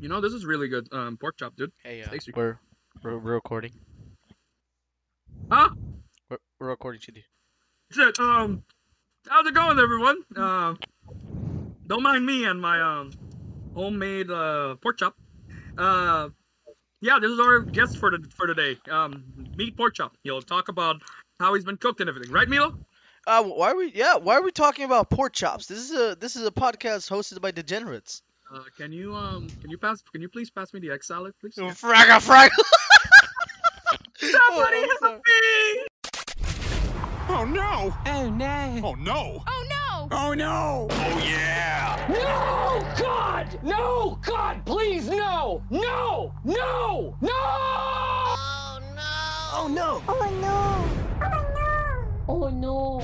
You know, this is really good um, pork chop, dude. Hey, uh, Tasty. we're, we're we're recording. Huh? We're, we're recording, Chidi. Shit. Um, how's it going, everyone? Uh, don't mind me and my um homemade uh pork chop. Uh, yeah, this is our guest for the for today. Um, meat pork chop. He'll talk about how he's been cooked and everything, right, Milo? Uh, why are we? Yeah, why are we talking about pork chops? This is a this is a podcast hosted by degenerates. Uh, can you um can you pass can you please pass me the egg salad, please? Oh, Fragga fragga. Somebody Oh, help me! Oh no! Oh no! Oh no! Oh no! Oh no! Oh yeah! No! God! No! God, please, no! No! No! No! Oh no! Oh no! Oh no! Oh no! Oh no!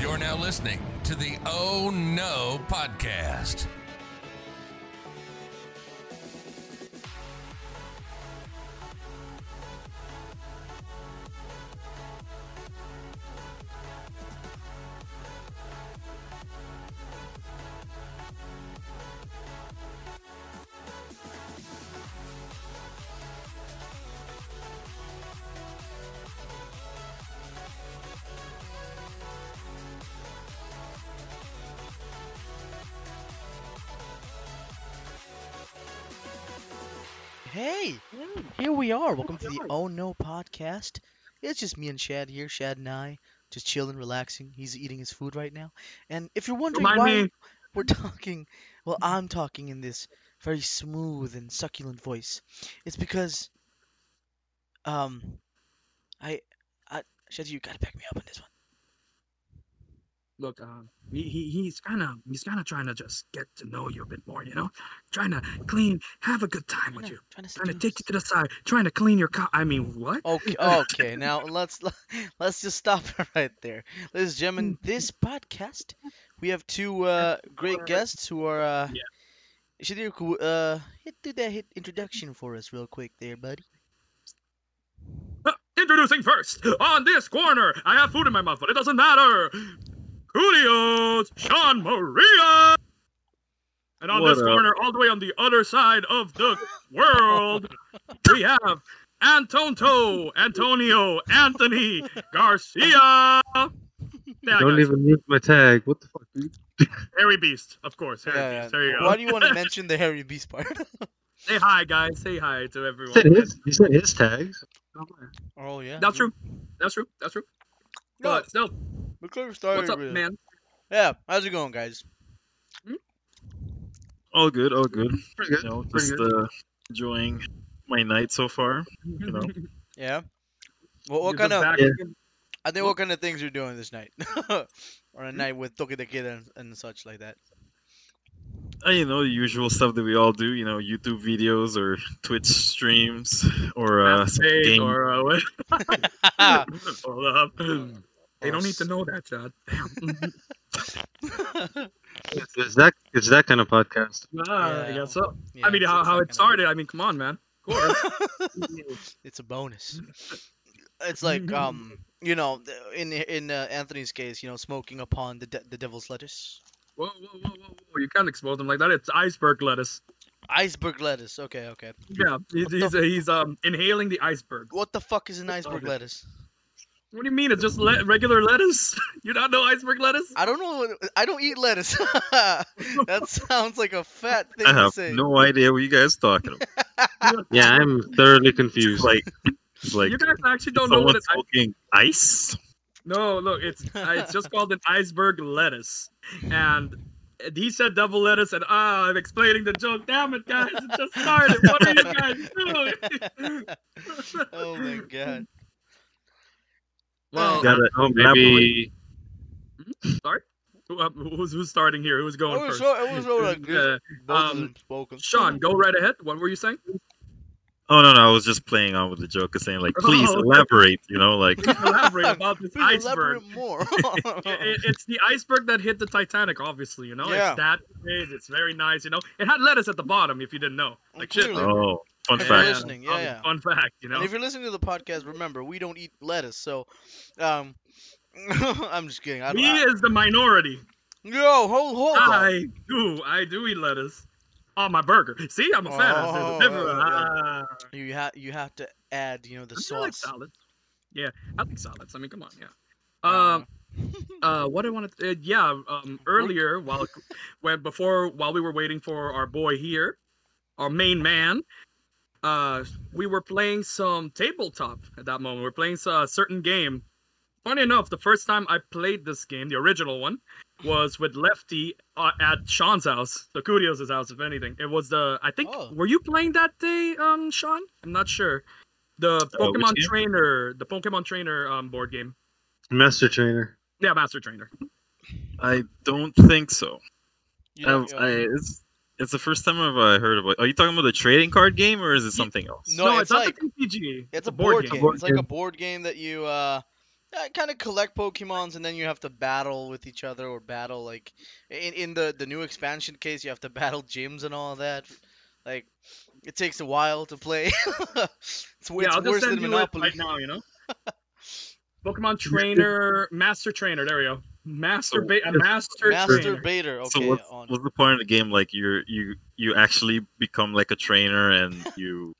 You're now listening to the Oh No podcast. We are. Welcome to the Oh No podcast. It's just me and Shad here. Shad and I just chilling, relaxing. He's eating his food right now. And if you're wondering Remind why me. we're talking, well, I'm talking in this very smooth and succulent voice. It's because, um, I, I, Shad, you gotta back me up on this one. Look, um, he, he he's kind of he's kind of trying to just get to know you a bit more, you know, trying to clean, have a good time with you, trying to trying to take you to the side, trying to clean your car. I mean, what? Okay, okay. Now let's let's just stop right there, ladies and gentlemen. This podcast, we have two uh, great guests who are. Uh, Yeah. Could, uh, hit do that hit introduction for us real quick, there, buddy. Uh, Introducing first on this corner, I have food in my mouth, but it doesn't matter. Coolio's Sean Maria. And on What this up? corner, all the way on the other side of the world, we have Antonto, Antonio, Anthony Garcia. There, Don't guys. even use my tag. What the fuck, dude? Hairy Beast, of course. Hairy Yeah, Beast. There you go. Why do you want to mention the hairy beast part? Say hi, guys. Say hi to You everyone. said his, you said his tags. oh yeah. That's true. That's true. That's true. No, But still, we could have started. what's up, with- man? Yeah, how's it going, guys? All good, all good. Pretty good. You know, Pretty just good. uh, enjoying my night so far. You know, Yeah. Well, what You're kind of? Yeah. I think what kind of things you're doing this night, or a night with Toki the Kid and, and such like that. uh, you know the usual stuff that we all do. You know, YouTube videos or Twitch streams or uh, some game. or uh, what? Hold up. They don't need to know that, Chad. Damn. It's, it's that it's that kind of podcast. I Yeah. guess so. Yeah, I mean, it's- how, it's how that it kind of- started. I mean, come on, man. Of course. it's a bonus. It's like um, you know, th- in in uh, Anthony's case, you know, smoking upon the de- the devil's lettuce, whoa, whoa, whoa, whoa, whoa! You can't expose them like that. It's iceberg lettuce. iceberg lettuce. Okay, okay. Yeah, he's he's, he's um inhaling the iceberg. What the fuck is an iceberg lettuce? What do you mean? It's just le- regular lettuce? You don't know iceberg lettuce? I don't know. I don't eat lettuce. that sounds like a fat thing I to have say. no idea what you guys talking about. yeah, I'm thoroughly confused. like, like you guys actually don't know someone what it's. smoking ice. No, look, it's uh, it's just called an iceberg lettuce, and he said double lettuce, and ah, I'm explaining the joke. Damn it, guys! It just started. What are you guys doing? oh my god. Well, Gotta maybe start. Who, uh, who's who's starting here? Who's going It was first? so, it was so like this. Uh, um. Sean, go right ahead. What were you saying? Oh no, no, I was just playing on with the joke of saying like, please Oh. elaborate. You know, like Please elaborate about this Please iceberg. elaborate more. It- it's the iceberg that hit the Titanic, obviously. You know, Yeah. it's that big. It's very nice. You know, it had lettuce at the bottom. If you didn't know, like shit. Oh, fun If you're fact. listening, yeah, um, yeah. Fun fact, you know. And if you're listening to the podcast, remember we don't eat lettuce. So, um, I'm just kidding. I, Me I, is the minority. yo, hold hold on. I do. I do eat lettuce. on my burger. See, I'm a fat ass. There's Oh, a difference. yeah, yeah. Ah. You have you have to add, you know, the I like sauce. salads. Yeah, I like salads. I mean, come on, yeah. Uh, Um, uh, what I wanted, uh, yeah, um, earlier while when before while we were waiting for our boy here, our main man, uh, we were playing some tabletop at that moment. We are playing a certain game. Funny enough, the first time I played this game, the original one, was with Lefty uh, at Sean's house, the Curios' house, if anything. It was the I think Oh. were you playing that day, um, Sean? I'm not sure. The Uh, Pokemon game? Trainer, the Pokemon Trainer um board game. Master Trainer. Yeah, Master Trainer. I don't think so. You I, know, I, it's, it's the first time I've uh, heard about. Are you talking about the trading card game or is it something else? No, No, it's it's, not like- the TCG. It's a board, game. Board It's like a board game that you uh, kind of collect Pokemons and then you have to battle with each other or battle like in in the the new expansion case you have to battle gyms and all that. Like it takes a while to play. it's, w- yeah, it's I'll just worse send than you Monopoly. it right now. You know. Pokemon Trainer, Master Trainer. There we go. Master, So- ba- a Master, Master Trainer. Bader. so what's, on. what's the point of the game? Like you're you you actually become like a trainer and you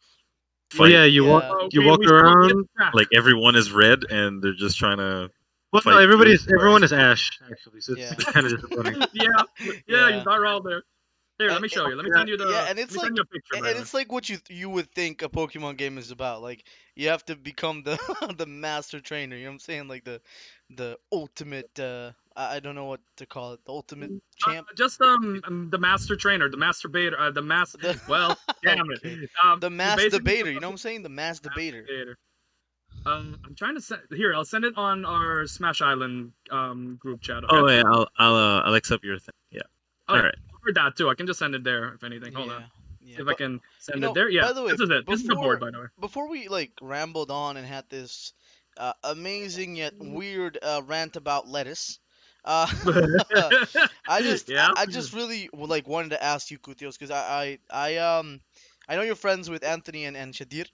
Well, fight. yeah, you Yeah. walk Okay, you walk around. Like everyone is red and they're just trying to. Well, no, everybody's everyone is Ash actually, so it's, Yeah. it's kind of disappointing. yeah, yeah, Yeah. you got all there. Here, let me show you. Let me yeah, send you the. yeah, and it's let me send like- a picture. And, and it's like what you you would think a Pokemon game is about. Like you have to become the the master trainer. You know what I'm saying? Like the the ultimate. Uh, I, I don't know what to call it. The ultimate champ. Uh, just um, the Master Trainer, the Master Bader, uh, the Master. The- Well, damn Okay. it. Um, The mass debater. You know what I'm saying? The mass debater. Debater. Um, I'm trying to send here. I'll send it on our Smash Island um group chat. Okay? Oh yeah, I'll I'll uh, I'll accept your thing. Yeah. Oh, All right. Or that too. I can just send it there if anything. Hold on. Yeah. If but I can send know, it there. Yeah. by the way, this is it. This is the board, by the way. before we like rambled on and had this uh, amazing yet weird uh, rant about lettuce, uh, I just yeah. I, I just really like wanted to ask you Kutios because I, I I um I know you're friends with Anthony and, and Shadir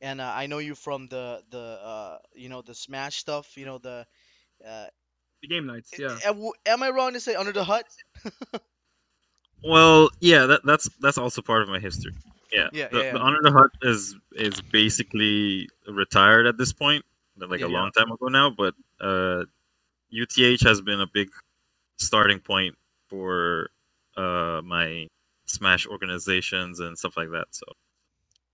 and uh, I know you from the the uh you know the Smash stuff you know the uh, the game nights. Yeah. a- w- am I wrong to say under the hut Well, yeah, that, that's that's also part of my history. Yeah, Yeah, the, yeah, the yeah. Under the Hut is is basically retired at this point, like Yeah, a yeah. long time ago now. But uh, UTH has been a big starting point for uh, my Smash organizations and stuff like that. So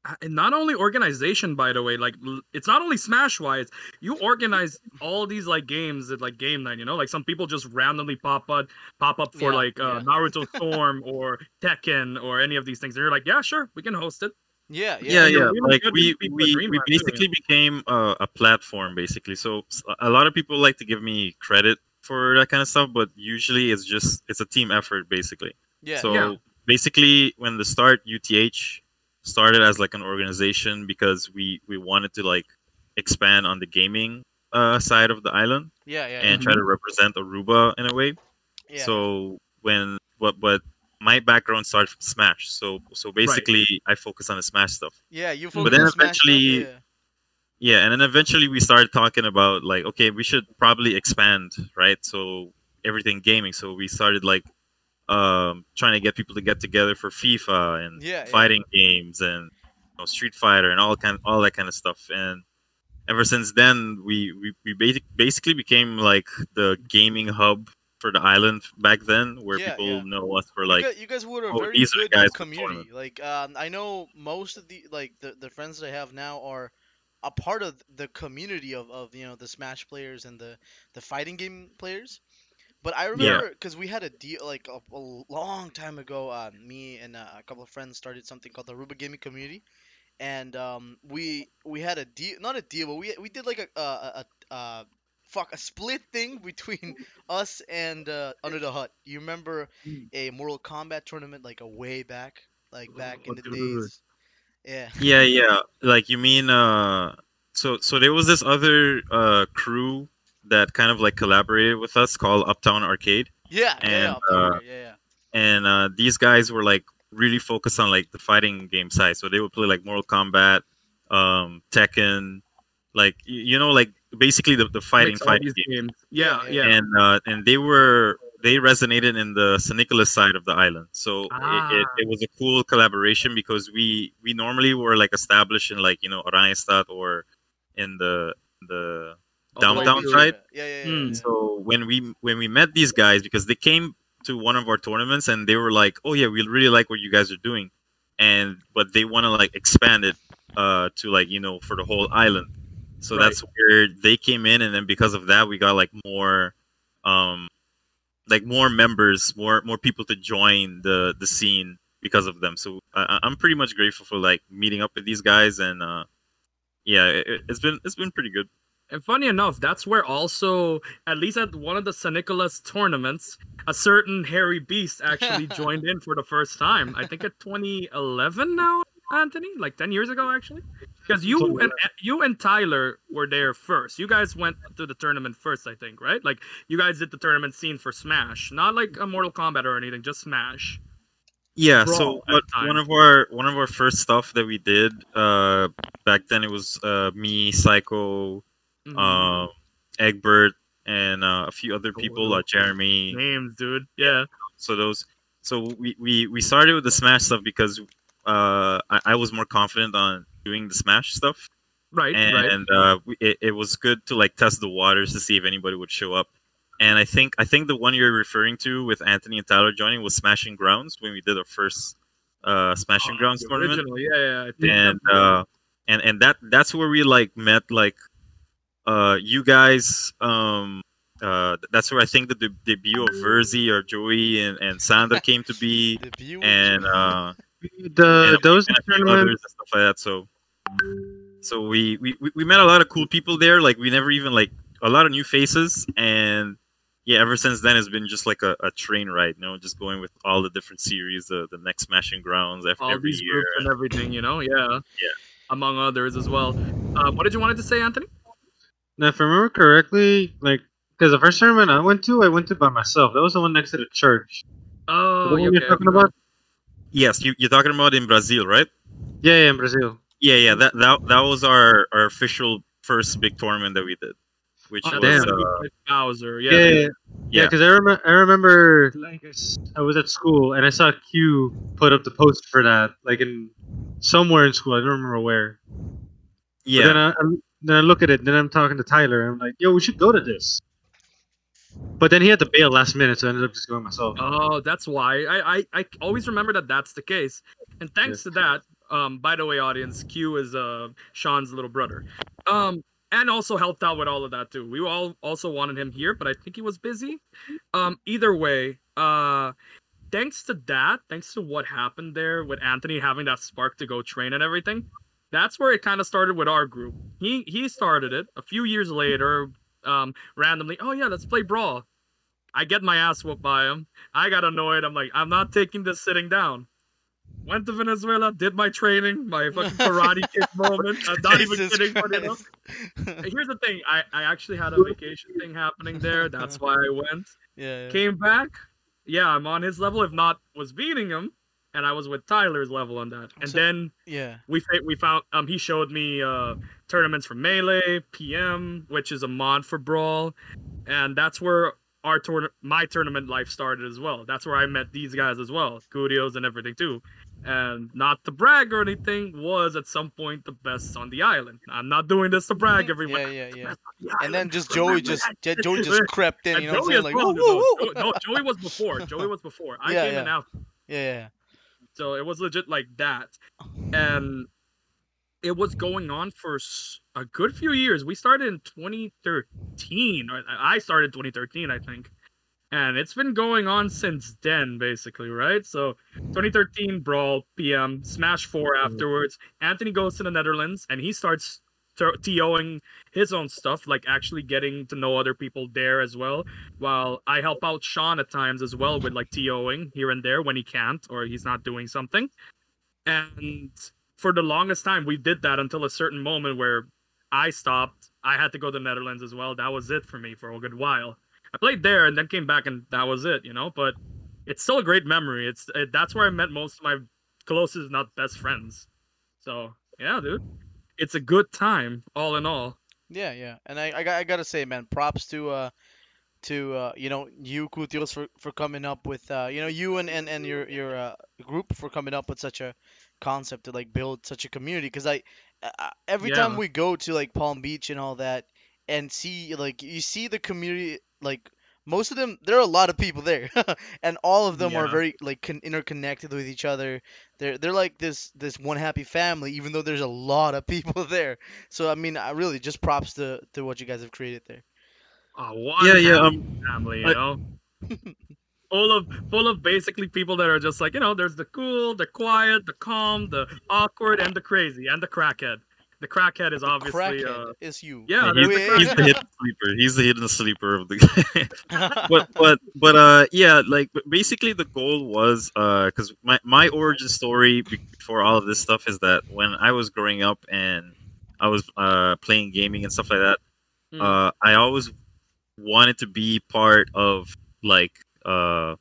Uh, and not only organization by the way like it's not only smash wise you organize all these like games at like game night you know like some people just randomly pop up pop up for Yeah, like uh, yeah. naruto storm or tekken or any of these things and you're like yeah sure we can host it yeah yeah, yeah yeah, really like good we we, we Dreamland, too, yeah. basically became a, a platform basically. So a lot of people like to give me credit for that kind of stuff, but usually it's just it's a team effort basically. yeah so Yeah. basically when the start uth started as like an organization because we we wanted to like expand on the gaming uh, side of the island yeah yeah and try to represent aruba in a way yeah so when but but my background started from smash. So so basically i focus on the smash stuff. Yeah you But focus then on Smash stuff, eventually- yeah. yeah and then eventually we started talking about like okay we should probably expand right? So everything gaming. So we started like um trying to get people to get together for fifa and Yeah, yeah. fighting games and you know, street fighter and all kind all that kind of stuff. And ever since then we we, we basic, basically became like the gaming hub for the island back then where Yeah, people yeah. know us for you like guys, you guys were a oh, very good guys community. Like, um, I know most of the like the, the friends that I have now are a part of the community of, of you know the Smash players and the the fighting game players. But I remember because we had a deal like a, a long time ago. Uh, me and uh, a couple of friends started something called the Aruba Gaming Community, and um, we we had a deal, not a deal, but we we did like a, a, a, a fuck a split thing between us and uh, Under the Hut. You remember Mm. a Mortal Kombat tournament like a way back, like back in the days. Yeah. yeah yeah like you mean uh so so there was this other uh crew that kind of like collaborated with us called uptown arcade Yeah, yeah, yeah, And, uh, yeah, yeah. and uh these guys were like really focused on like the fighting game side so they would play like mortal kombat um tekken like you know like basically the, the fighting Mix all fighting game games. Yeah, Yeah, yeah. and uh and they were they resonated in the San Nicolas side of the island. So it, it, Ah. it was a cool collaboration because we we normally were like established in like you know Oranjestad or in the the Oh, downtown dude. side. Yeah, yeah, yeah. Hmm. yeah. So when we when we met these guys because they came to one of our tournaments and they were like, "Oh yeah, we really like what you guys are doing," and but they want to like expand it uh, to like you know for the whole island. So Right. that's where they came in, and then because of that, we got like more, um, like more members, more more people to join the the scene because of them. So I, I'm pretty much grateful for like meeting up with these guys, and uh, yeah, it- it's been it's been pretty good. And funny enough, that's where also, at least at one of the San Nicolas tournaments, a certain hairy beast actually joined in for the first time. I think at 2011 now, Anthony, like 10 years ago actually. Because you and you and Tyler were there first. You guys went to the tournament first, I think, right? Like you guys did the tournament scene for Smash, not like a Mortal Kombat or anything, just Smash. Yeah, Brawl so at what, one of our one of our first stuff that we did uh back then it was uh me, Psycho, Mhm. um Egbert and uh, a few other people, uh, Jeremy. Names, dude. Yeah. So those so we, we, we started with the Smash stuff because uh I, I was more confident on doing the Smash stuff. Right. right. And uh we, it, it was good to like test the waters to see if anybody would show up. And I think I think the one you're referring to with Anthony and Tyler joining was Smashing Grounds when we did our first uh Smashing Oh, Grounds tournament original, Yeah, yeah. I think and that's- uh and and that that's where we like met like uh you guys um uh that's where i think the de- debut of verzi or joey and and sandra came to be The view and uh The and those and tournaments. others and stuff like that so so we, we we- we met a lot of cool people there like we never even like a lot of new faces and yeah ever since then it's been just like a, a train ride you know just going with all the different series the, the next smashing grounds every, all every these year groups and everything, you know, yeah. Yeah. Among others as well. Uh, what did you wanted to say, Anthony? Now, if I remember correctly, like because the first tournament I went to, I went to by myself. That was the one next to the church. Oh, the okay, you're talking okay. about? yes you, you're talking about in brazil right Yeah, yeah, in Brazil. Yeah, yeah, that that that was our our official first big tournament that we did, which Oh, was uh, Bowser, Yeah, yeah. yeah, yeah. yeah, Because I remember, I remember, like I was at school and I saw Q put up the post for that, like in somewhere in school. I don't remember where. But yeah, then I, I then I look at it, and then I'm talking to Tyler, and I'm like, "Yo, we should go to this." But then he had to bail last minute, so I ended up just going myself. Oh, that's why. I, I, I always remember that that's the case. And thanks to that, um, by the way, audience, Q is uh Sean's little brother. Um, and also helped out with all of that too. We all also wanted him here, but I think he was busy. Um, either way, uh, thanks to that, thanks to what happened there with Anthony having that spark to go train and everything, that's where it kind of started with our group. He he started it a few years later, um, randomly. Oh yeah, let's play brawl. I get my ass whooped by him. I got annoyed. I'm like, I'm not taking this sitting down. Went to Venezuela, did my training, my fucking karate kick moment. I'm not even kidding. Funny enough. Here's the thing. I, I actually had a vacation thing happening there. That's why I went. yeah, yeah. Came back. Yeah, I'm on his level. If not, was beating him. And I was with Tyler's level on that. And So- then yeah. we we found um he showed me uh tournaments for melee pm which is a mod for brawl and that's where our tour my tournament life started as well that's where i met these guys as well Gudios and everything too and not to brag or anything was at some point the best on the island i'm not doing this to brag everyone Yeah, yeah, yeah. The And then just Joey just Joey just crept in, you know what I'm saying? Like, well, woo, woo, no, no, Joey was before. Joey was before. I Yeah, came in yeah. after. Yeah, yeah. So it was legit like that. And it was going on for a good few years. We started in 2013. or I started 2013, I think. And it's been going on since then, basically, right? So 2013 Brawl PM, Smash 4 mm-hmm. afterwards. Anthony goes to the Netherlands and he starts to- TOing his own stuff, like actually getting to know other people there as well. While I help out Sean at times as well with like TOing here and there when he can't or he's not doing something. And for the longest time, we did that until a certain moment where I stopped. I had to go to the Netherlands as well. That was it for me for a good while. I played there and then came back and that was it, you know. But it's still a great memory. It's it, that's where I met most of my closest, not best friends. So yeah, dude, it's a good time all in all. Yeah, yeah. And I, I, got, I gotta say, man, props to uh to uh, you know you Kutios for for coming up with uh, you know you and and, and your your uh, group for coming up with such a concept to like build such a community because I uh, every time we go to like Palm Beach and all that and see like you see the community like most of them there are a lot of people there and all of them are very like con- interconnected with each other. They're they're like this this one happy family even though there's a lot of people there. So i mean i really just props to to what you guys have created there. Oh, one Yeah, yeah, um, family, you I- know. full of full of basically people that are just like you know. There's the cool, the quiet, the calm, the awkward, and the crazy, and the crackhead. The crackhead is the obviously crackhead uh, is you yeah, Yeah, he's, the he's the hidden sleeper. He's the hidden sleeper of the but but but uh yeah like basically the goal was uh because my my origin story before all of this stuff is that when i was growing up and i was uh playing gaming and stuff like that Mm. uh i always wanted to be part of like uh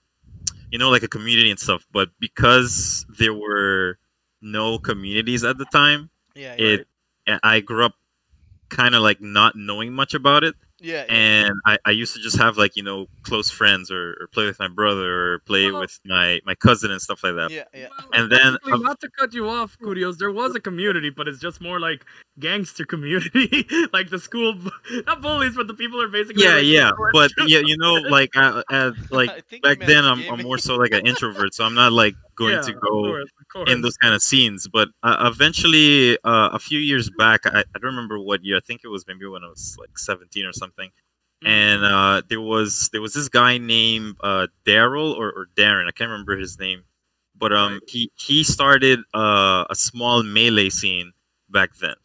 you know like a community and stuff but because there were no communities at the time yeah yeah it i grew up kind of like not knowing much about it. Yeah, yeah. and I, I used to just have like you know close friends or, or play with my brother or play Well- with my my cousin and stuff like that. Yeah yeah. And then, Basically, not to cut you off, Kudios, there was a community, but it's just more like gangster community, like the school, not bullies, but the people are basically. yeah like, yeah but yeah you know like uh, uh, like I back then I'm, I'm more so like an introvert so i'm not like going yeah, to of go course, of course. in those kind of scenes but uh, eventually uh, a few years back I, I don't remember what year i think it was maybe when i was like 17 or something Mm. and uh, there was there was this guy named uh, Daryl or, or Darren. I can't remember his name, but um, Right. he he started uh, a small melee scene back then,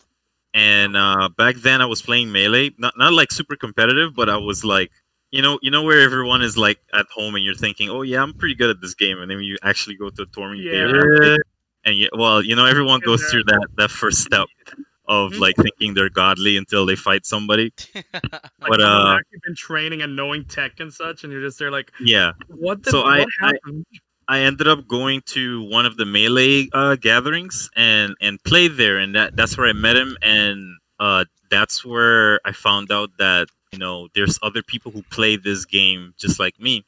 and uh, back then I was playing melee, not not like super competitive, but I was like. You know, you know where everyone is like at home, and you're thinking, "Oh yeah, I'm pretty good at this game," and then you actually go to a tournament, Yeah. and you, well, you know, everyone goes through that that first step of Mhm. like thinking they're godly until they fight somebody. but, uh, actually been training and knowing tech and such, and you're just there like, Yeah, what the So I- I-? I ended up going to one of the melee uh, gatherings and and played there, and that that's where I met him, and uh, that's where I found out that you know there's other people who play this game just like me,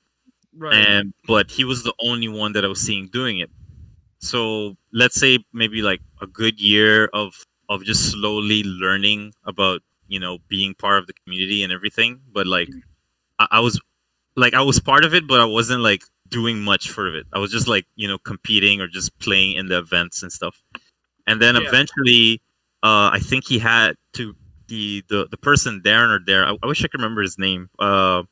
right. and but he was the only one that I was seeing doing it. So let's say maybe like a good year of of just slowly learning about you know being part of the community and everything, but like I, I was like I was part of it, but I wasn't like doing much for it. I was just like you know competing or just playing in the events and stuff. And then Yeah. eventually, uh, I think he had to the the the person Darren or there. I, I wish I could remember his name. Uh,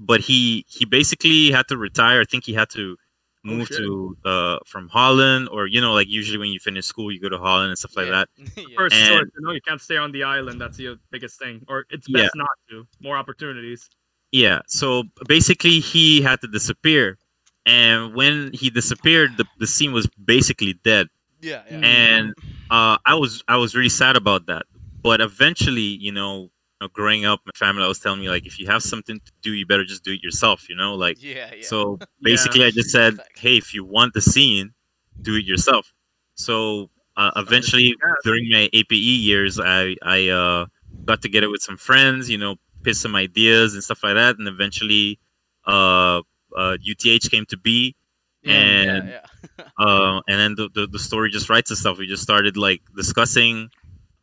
but he he basically had to retire. I think he had to Oh, move shit. to uh from Holland or you know like usually when you finish school you go to Holland and stuff like Yeah. that. yeah. First and- choice, you know, you can't stay on the island. That's the biggest thing, or it's Yeah. best not to. More opportunities. Yeah. So basically, he had to disappear, and when he disappeared, the, the scene was basically dead. yeah, yeah. And uh, I was I was really sad about that. But eventually, you know, growing up, my family always telling me like, if you have something to do, you better just do it yourself. You know, like yeah, yeah. so. Basically, I just said, hey, if you want the scene, do it yourself. So uh, eventually, during my APE years, I I uh, got together with some friends, you know, pitched some ideas and stuff like that, and eventually, uh, uh, UTH came to be, yeah, and yeah, yeah. uh, and then the, the the story just writes itself. We just started like discussing,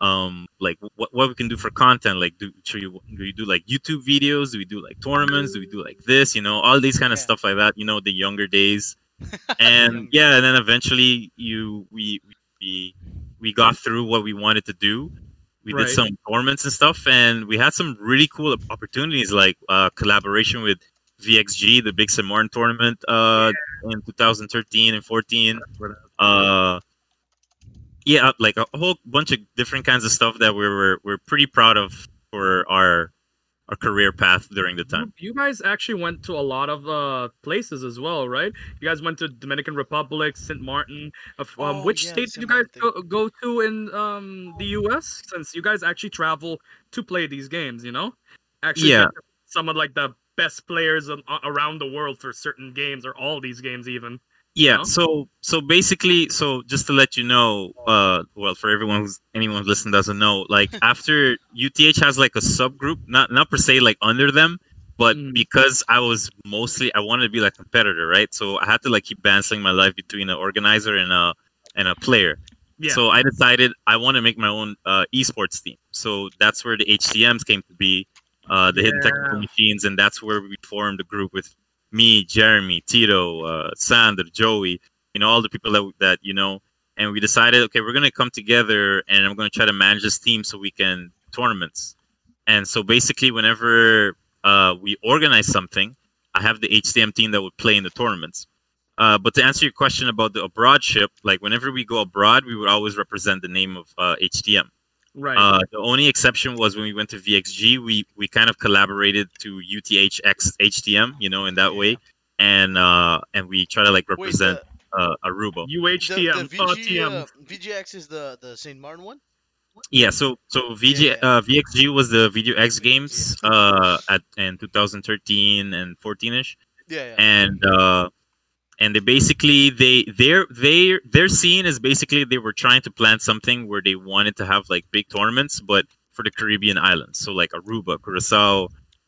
um, like what what we can do for content. Like, do should you do we do like YouTube videos? Do we do like tournaments? Do we do like this? You know, all these kind of stuff like that. You know, the younger days, and yeah, and then eventually you we we we got through what we wanted to do. We Right. did some tournaments and stuff, and we had some really cool opportunities, like uh, collaboration with VXG, the Big St. Martin tournament uh, in 2013 and 14. Uh, yeah, like a whole bunch of different kinds of stuff that we were we're pretty proud of for our our career path during the time. You guys actually went to a lot of uh, places as well, right? You guys went to Dominican Republic, St. Martin. Of, um, Oh, which yeah, state did you guys go, go to in um, the U.S. Since you guys actually travel to play these games, you know? Actually, Yeah. some of like the best players a- a- around the world for certain games or all these games, even. Yeah, No? so so basically, so just to let you know, uh, well, for everyone who's anyone who's listening doesn't know, like after UTH has like a subgroup, not not per se like under them, But Mm. because I was mostly I wanted to be like a competitor, right? So I had to like keep balancing my life between an organizer and a and a player. Yeah. So I decided I want to make my own uh, esports team. So that's where the HTMs came to be, uh, the Hidden Technical Machines, and that's where we formed a group with me, Jeremy, Tito, uh, Sander, Joey, you know, all the people that that you know. And we decided, okay, we're gonna come together, and I'm gonna try to manage this team so we can tournaments. And so basically, whenever uh, we organize something, I have the HTM team that would play in the tournaments. Uh, but to answer your question about the abroad ship, like whenever we go abroad, we would always represent the name of uh, HTM. Right. Uh, the only exception was when we went to VXG, we we kind of collaborated to UTHX HTM, you know, in that way, and uh, and we try to like Wait, represent the, uh, Aruba. the, UHTM. the uh, VG, uh, VGX is the the Saint Martin one. Yeah, so so VG Yeah, yeah. Uh, VXG was the Video X Games uh, at in 2013 and 14ish. Yeah, yeah. and uh and they basically they their their their scene is basically they were trying to plan something where they wanted to have like big tournaments but for the caribbean islands so like aruba curacao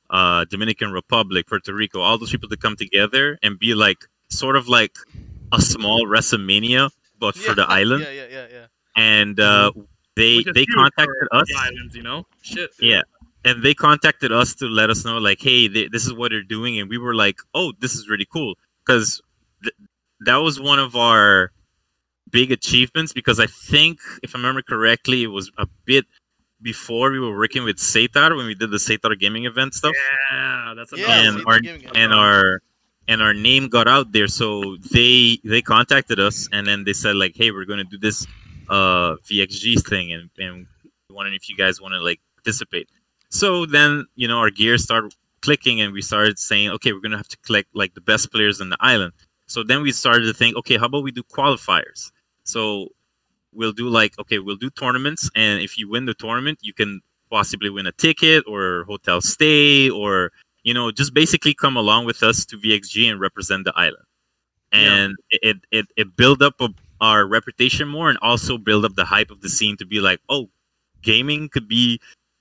uh dominican republic puerto rico all those people to come together and be like sort of like a small wrestlemania but for the Yeah, island Yeah, yeah, yeah, yeah. and uh they they contacted us The islands, you know. Shit. dude. yeah and they contacted us to let us know like hey th- this is what they're doing and we were like oh this is really cool because that was one of our big achievements because i think if i remember correctly it was a bit before we were working with Setar when we did the Setar gaming event stuff. Yeah, that's Yeah, another and see, our and guy. our and our name got out there. So they they contacted us and then they said like hey we're going to do this uh vxg thing and and wondering if you guys want to like participate. So then you know our gears started clicking and we started saying okay we're going to have to collect like the best players on the island so then we started to think okay how about we do qualifiers so we'll do like okay we'll do tournaments and if you win the tournament you can possibly win a ticket or hotel stay or you know just basically come along with us to vxg and represent the island Yeah. and it it it build up a, our reputation more and also build up the hype of the scene to be like oh gaming could be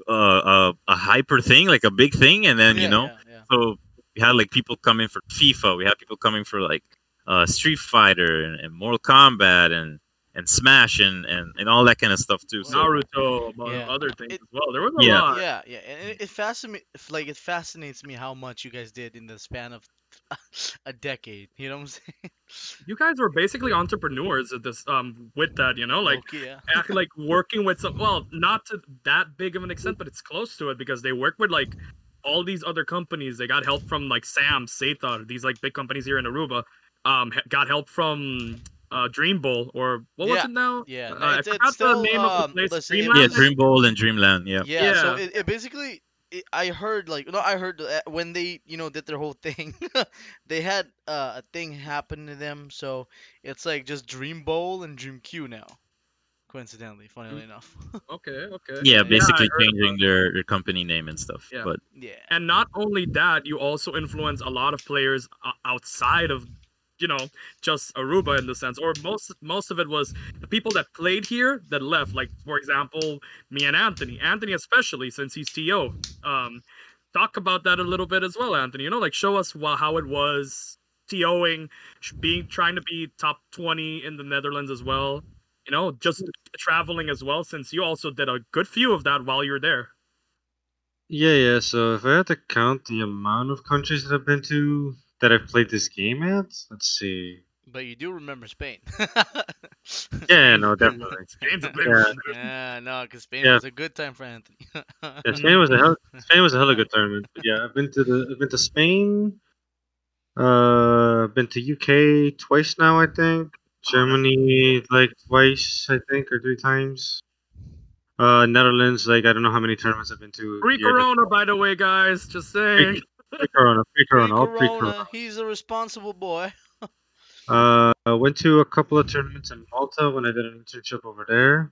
uh, a, a hyper thing like a big thing and then yeah, you know yeah, yeah. so we had like people coming for FIFA. We had people coming for like uh, Street Fighter and, and Mortal Kombat and and Smash and, and, and all that kind of stuff too. So Naruto, among Yeah. other things It- as well. There was a Yeah. lot. Yeah, yeah, and it, it fascinates like it fascinates me how much you guys did in the span of a decade. You know what I'm saying? You guys were basically entrepreneurs at this um with that, you know, like Okay, yeah. act like working with some well, not to that big of an extent, but it's close to it because they work with like all these other companies. They got help from like Sam, Setar, these like big companies here in Aruba. Um, got help from uh Dream Bowl or what was it now? Yeah, Uh, no, I it's, it's forgot still, the name um, of the place. listen, Dreamland? yeah, was- Dream Bowl and Dreamland. Yeah. Yeah, so it, it basically, it, I heard like no, I heard when they you know did their whole thing, they had uh, a thing happen to them. So it's like just Dream Bowl and Dream Q now. Coincidentally, funnily enough. Okay, okay. Yeah, Yeah, basically I heard changing about their, their company name and stuff. Yeah. But yeah. and not only that you also influence a lot of players outside of you know just aruba in the sense or most most of it was the people that played here that left like for example me and anthony anthony especially since he's to um talk about that a little bit as well anthony you know like show us how it was toing being trying to be top 20 in the netherlands as well you know just traveling as well since you also did a good few of that while you were there Yeah, yeah. So if I had to count the amount of countries that I've been to that I've played this game at, let's see. But you do remember Spain. Yeah, no, definitely. Spain's a big Yeah. yeah, no, because Spain Yeah. was a good time for Anthony. Yeah, Spain was a hell. Spain was a hella good tournament. But yeah, I've been to the. I've been to Spain. Uh, I've been to UK twice now. I think Germany like twice. I think or three times. Uh, Netherlands like I don't know how many tournaments I've been to. Free Yeah, Corona, by the way, guys. Just saying. Pre Corona, pre Corona, all pre Pre-corona, he's a responsible boy. Uh, I went to a couple of tournaments in Malta when I did an internship over there,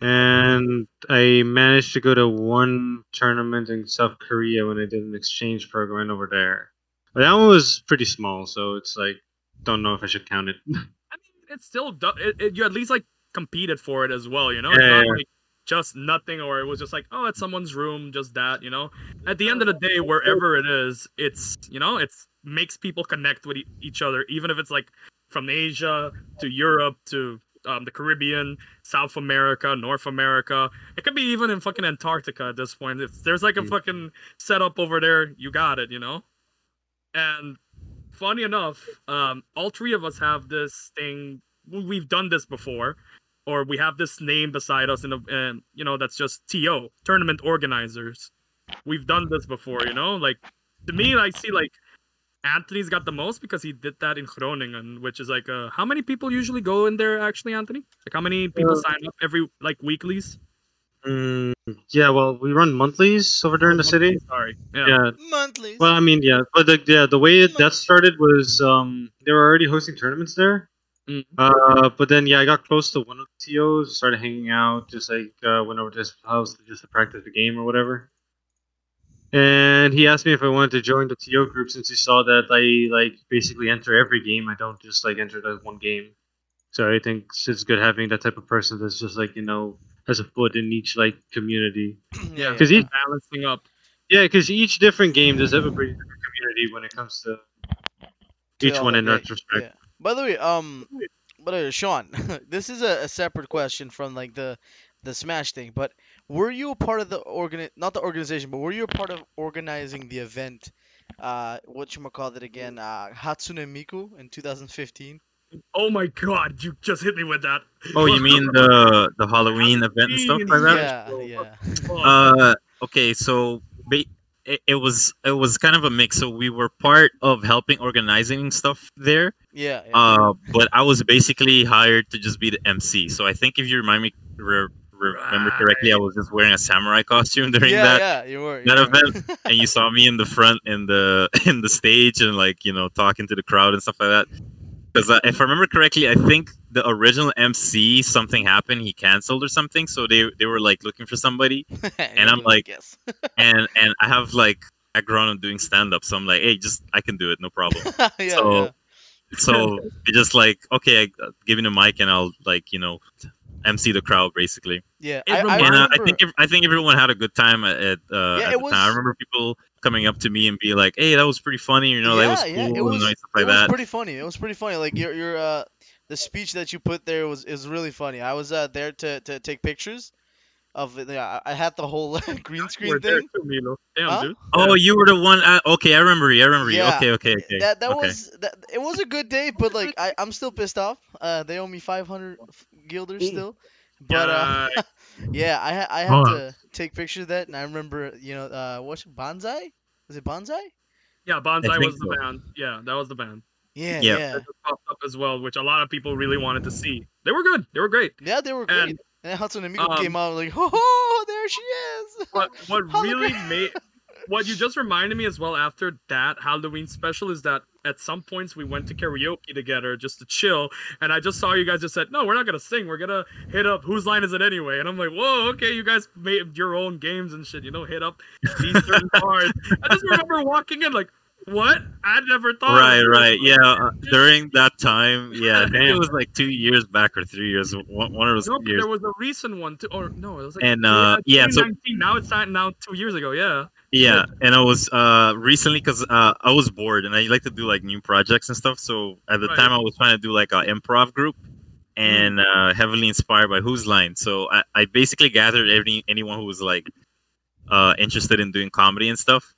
and I managed to go to one tournament in South Korea when I did an exchange program over there. But that one was pretty small, so it's like don't know if I should count it. I mean, it's still do- it, it, you at least like competed for it as well. You know, Yeah, it's not yeah. like just nothing or it was just like oh it's someone's room just that you know? At the end of the day wherever it is it's you know it's makes people connect with e- each other even if it's like from asia to europe to um, the caribbean south america north america. It could be even in fucking antarctica at this point. If there's like a Mm. fucking setup over there you got it you know? And funny enough um all three of us have this thing we've done this before or we have this name beside us in a and you know that's just to tournament organizers we've done this before you know like to me i see like anthony's got the most because he did that in groningen which is like uh how many people usually go in there actually anthony like how many people Uh, sign up every like weeklies Mm, yeah, well, we run monthlies over there in the city. sorry yeah, Yeah. Monthly. Well, I mean, yeah, but the yeah, the way it, that started was um they were already hosting tournaments there. Mm. Uh, but then yeah, I got close to one of the TOs, started hanging out, just like uh, went over to his house just to practice the game or whatever. And he asked me if I wanted to join the TO group since he saw that I like basically enter every game. I don't just like enter the one game. So I think it's good having that type of person that's just like you know has a foot in each like community. yeah, Because each balancing up yeah, because each different game does have a pretty different community when it comes to each Yeah, one in yeah, retrospect. yeah. By the way, um, but uh, Sean, this is a, a separate question from like the the Smash thing. But were you a part of the organ? Not the organization, but were you a part of organizing the event? Uh, what you call it again? Uh, Hatsune Miku in 2015. oh my god you just hit me with that Oh, you mean the the Halloween event and stuff like that? Yeah, yeah. Uh, okay, so ba- it, it was it was kind of a mix. So we were part of helping organizing stuff there. Yeah, yeah. Uh, but I was basically hired to just be the MC. So I think if you remind me, re- remember correctly, I was just wearing a samurai costume during yeah, that yeah, you were. that were. event, and you saw me in the front in the in the stage and like you know talking to the crowd and stuff like that. Because uh, if I remember correctly, I think the original MC something happened, he canceled or something. So they they were like looking for somebody, and I'm like- yes. and and I have like background on doing stand up, so I'm like, hey, just I can do it, no problem. yeah, so- yeah. so they just like okay, I uh, give me the mic and I'll like you know MC the crowd basically. Yeah, I, I reminds- and uh, I think I think everyone had a good time at, at, uh, Yeah, at it the time. I remember people coming up to me and be like, "Hey, that was pretty funny," you know, that was cool, yeah, it and was, stuff it like was pretty funny. It was pretty funny. Like your your uh the speech that you put there was is really funny. I was uh, there to, to take pictures of it. Yeah, I I had the whole green screen thing. too, Damn, Huh? dude. Oh, you were the one. Uh, okay, I remember you. I remember you. Yeah, Okay, okay, okay. That that okay. was that, it was a good day, but like I I'm still pissed off. Uh, they owe me 500 guilders still. But uh, Yeah, yeah, I I had Hold to take pictures of that, and I remember you know uh what's it, bonsai? Was it bonsai? yeah, Bonsai think was the band. Yeah, that was the band. Yeah, Yeah. yeah, That popped up as well, which a lot of people really wanted to see. They were good. They were great. yeah. They were great. And And Hatsune Miku um, came out like, oh, there she is. what what really made what you just reminded me as well after that Halloween special is that at some points we went to karaoke together just to chill, and I just saw you guys just said, "No, we're not gonna sing. We're gonna hit up whose line is it anyway?" And I'm like, "Whoa, okay, you guys made your own games and shit. You know, hit up these certain cards." I just remember walking in like, "What? I never thought." Right, this." right, yeah. uh, During that time, yeah, I think it was like two years back or three years. One, one of those No, years. there was a recent one too, or no, it was like And, uh, yeah, so- 2019. now it's not now two years ago. Yeah. Yeah, and I was uh recently because uh I was bored and I like to do like new projects and stuff. So at the Right. time I was trying to do like a improv group, and uh, heavily inspired by Whose Line. So I, I basically gathered any anyone who was like uh interested in doing comedy and stuff,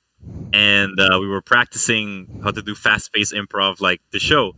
and uh, we were practicing how to do fast paced improv like the show.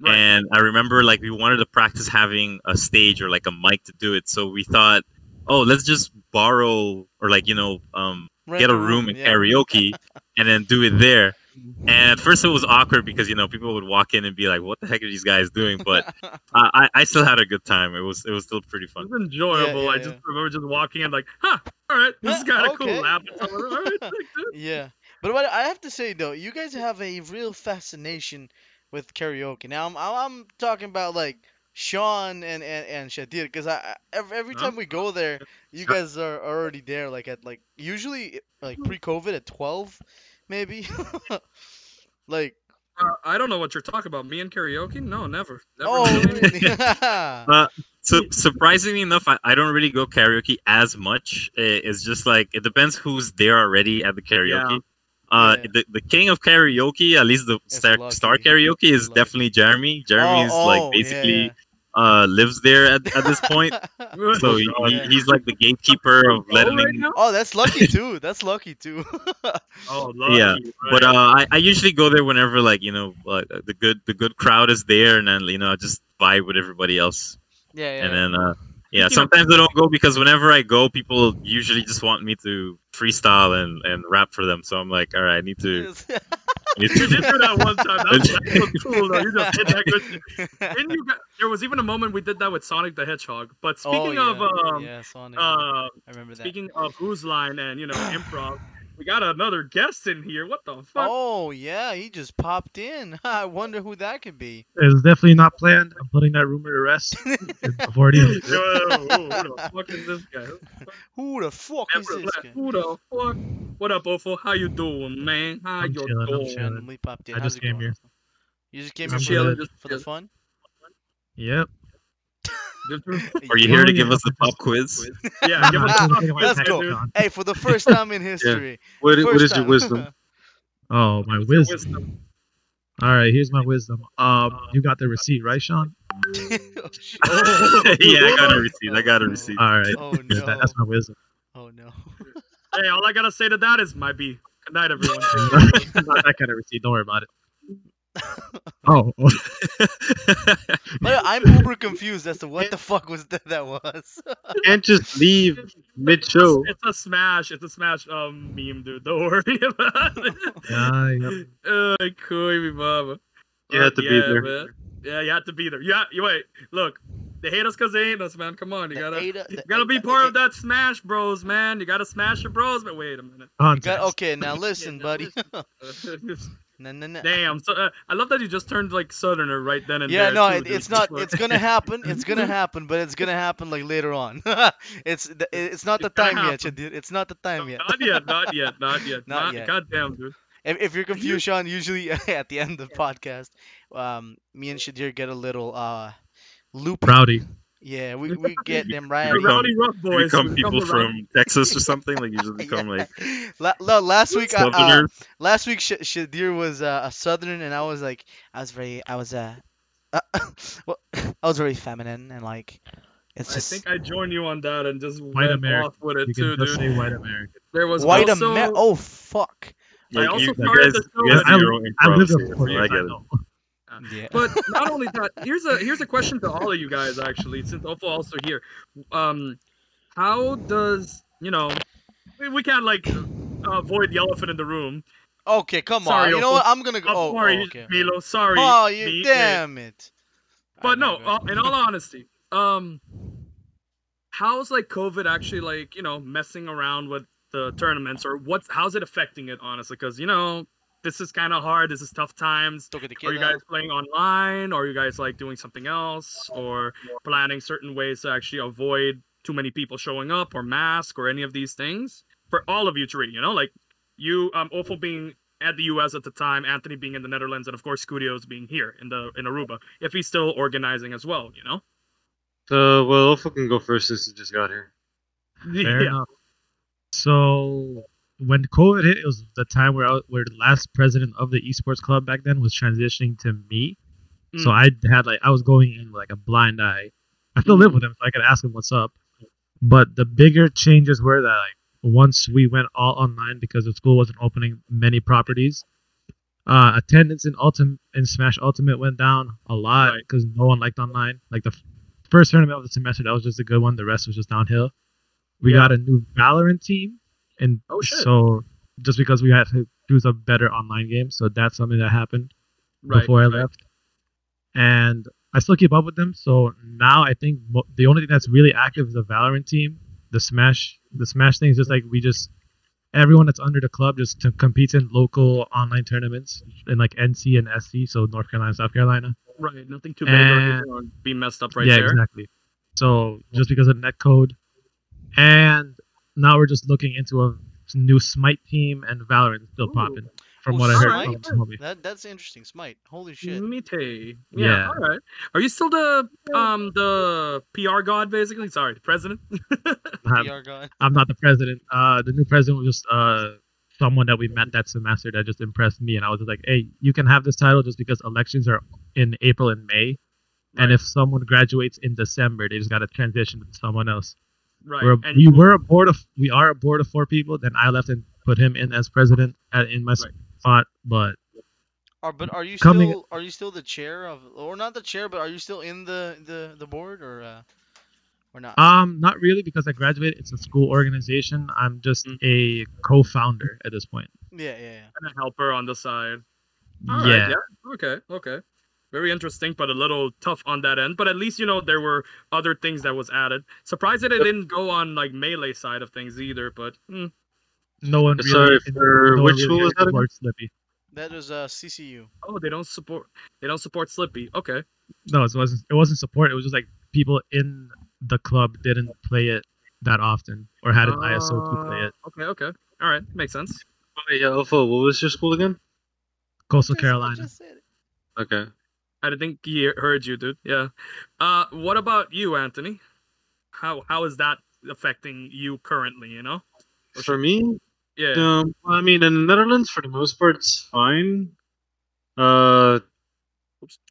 Right. And I remember like we wanted to practice having a stage or like a mic to do it. So we thought, oh, let's just borrow or like you know um Rent get a room in yeah. karaoke and then do it there. Mm-hmm. And at first it was awkward because you know people would walk in and be like, "What the heck are these guys doing?" But I, I, I still had a good time. It was it was still pretty fun. It fun. was enjoyable. yeah, I yeah. just remember just walking in like, huh, all right, this is Yeah, kind of okay. cool. Laugh at someone. All right, thanks, dude. Yeah, but what I have to say though, you guys have a real fascination with karaoke. Now I'm I'm, I'm talking about like Sean and and and Shadir because I I- every, every time we go there, you guys are already there. Like at like usually like pre-COVID at twelve, maybe. like Uh, I don't know what you're talking about. Me and karaoke? No, never. never oh really. really? Uh, So surprisingly enough, I, I don't really go karaoke as much. I- It's just like it depends who's there already at the karaoke. Uh, Yeah. the, the king of karaoke, at least the star, lucky. star karaoke, is Lucky. definitely Jeremy. Jeremy is Oh, like oh, basically yeah. uh lives there at, at this point. So he, he, he's like the gatekeeper of letting. right now? Oh, that's lucky too. That's lucky too. Oh, lucky, Yeah, right. But uh, I, I usually go there whenever like you know like the good the good crowd is there, and then you know I just vibe with everybody else. yeah, yeah. And then uh, yeah, sometimes I don't go because whenever I go, people usually just want me to freestyle and, and rap for them. So I'm like, all right, I need to. I need You did do that one time. That was, that was cool though. You just hit that good. Didn't you? Got, there was even a moment we did that with Sonic the Hedgehog. But speaking oh, of yeah. um, yeah, Sonic. uh, I remember that. speaking of Whose Line and you know improv, we got another guest in here. What the fuck? Oh yeah, he just popped in. I wonder who that could be. It's definitely not planned. I'm putting that rumor to rest before it even. Yo, who the fuck is this guy? Who the fuck is this Black, guy? Who the fuck? What up, Ofo? How you doing, man? How I'm you chilling, I'm doing? chilling. Randomly popped in. I How's just came going? here. You just came I'm here for the, just for the fun? Yep. Are you here to give us the pop quiz? Yeah, give us Nah, a I'm Let's go. Hey, for the first time in history. What, First what is your wisdom? Oh, my wisdom. All right, here's my wisdom. Um, you got the receipt, right, Sean? yeah, I got a receipt. I got a receipt. All right. oh no. that- that's my wisdom. Oh no. Hey, all I gotta say to that is might be. Good night, everyone. Not that kind of receipt. Don't worry about it. Oh, But I'm uber confused as to what the fuck was that that was. You can't just leave mid show. It's a smash. It's a smash um, meme, dude. Don't worry about it. yeah, yep. Uh, cool, me mama. You had to be there. Man. Yeah, you had to be there. Yeah, you wait. Look, they hate us because they ain't us, man. Come on, you gotta, Ada- you gotta be Ada- part of that Smash Bros, man. You gotta smash your bros. But wait a minute. Context. Got- okay, now listen, buddy. No, no, no. Damn. So uh, I love that you just turned like Southerner right then and Yeah, there. Yeah, no, too, it, it's not. It's gonna happen. It's gonna happen, but it's gonna happen like later on. it's the- it's not the It's gonna time yet, happen. dude. It's not the time yet. Not yet. Not yet. Not yet. Not not yet. Goddamn, dude. If, if you're confused, Sean, usually at the end of the podcast, um, me and Shadir get a little uh loop. Rowdy. Yeah, we, we get them right. The Become- rowdy rough boys. become we people the from rowdy- Texas or something. Like you just become like La- la- last week, uh, uh, last week Sh- Shadir was uh, a southern, and I was like, I was very, I was uh, well, I was very feminine, and like, it's I just think I joined you on that and just White went American. off with it You too, dude. white American. There was white also, Amer. Oh fuck. I also you, you started guys, the show you guys with- do I- I improv lived here, for four I get it. Know. Yeah. But not only that, here's a here's a question to all of you guys actually, since Ofo also here. Um, how does you know? We, we can't like avoid the elephant in the room. Okay, come Sorry, on. You know Opal. what? I'm gonna go. I'm Oh, sorry, oh, okay. Milo. Sorry. Oh, you me, damn it. But no, uh, in all honesty, um, how's like COVID actually like you know messing around with the tournaments or what's how's it affecting it honestly? Because you know this is kind of hard. This is tough times. Took it to Are you guys playing online? Or are you guys like doing something else? Or planning certain ways to actually avoid too many people showing up or mask or any of these things? For all of you to read. you know, like you, um, Ofo being at the US at the time, Anthony being in the Netherlands, and of course Studios being here in the in Aruba, if he's still organizing as well, you know? So, well, Olfo can go first since he just got here. Fair enough. So when COVID hit, it was the time where I, where the last president of the esports club back then was transitioning to me. So Mm. I had like I was going in like a blind eye. I still live with him, so I could ask him what's up. But the bigger changes were that like once we went all online because the school wasn't opening many properties, uh, attendance in Ultimate in Smash Ultimate went down a lot Right. because no one liked online. Like the f- first tournament of the semester, that was just a good one. The rest was just downhill. We Yeah. got a new Valorant team, and Oh, shit. so just because we had to choose a better online game, so that's something that happened Right, before I right. left. And I still keep up with them. So now I think mo- the only thing that's really active is the Valorant team. The Smash, the Smash thing is just like we just everyone that's under the club just to competes in local online tournaments in like NC and SC, so North Carolina, South Carolina. Right, nothing too big or And- be messed up right yeah, there. exactly. So just because of net code, and now we're just looking into a new Smite team and Valorant is still Ooh. popping. from Oh, what I heard from Hobby. That that's interesting. Smite. Holy shit. Mite. Yeah, Yeah. All right. Are you still the um the PR god basically? Sorry, the president. I'm, PR god. I'm not the president. Uh, the new president was just uh someone that we met that semester that just impressed me, and I was just like, hey, you can have this title just because elections are in April and May, and if someone graduates in December, they just got to transition to someone else. Right. We're, and we you- were a board of we are a board of four people. Then I left and put him in as president at, in my Right. spot. But Are but are you Coming- still are you still the chair of or not the chair but are you still in the the the board or uh or not? um, not really because I graduated. It's a school organization. I'm just Mm. a co-founder at this point. yeah, yeah, yeah. and a helper on the side. All right, yeah. yeah. Okay. Okay. Very interesting, but a little tough on that end. But at least you know there were other things that was added. Surprised that it didn't go on like melee side of things either. But hmm. No one really. Sorry, for no one which really was that again? Slippi. That was uh CCU. oh, they don't support. They don't support Slippi. Okay. No, it wasn't. It wasn't support. It was just like people in the club didn't play it that often or had an ISO to play it. Uh, Okay. Okay. All right. Makes sense. Oh, yeah, Alpha, what was your school again? Coastal Carolina. just said it. Okay. I think he heard you, dude. Yeah. Uh, what about you, Anthony? How how is that affecting you currently? You know. For me, Yeah. um, I mean, in the Netherlands, for the most part, it's fine. Uh,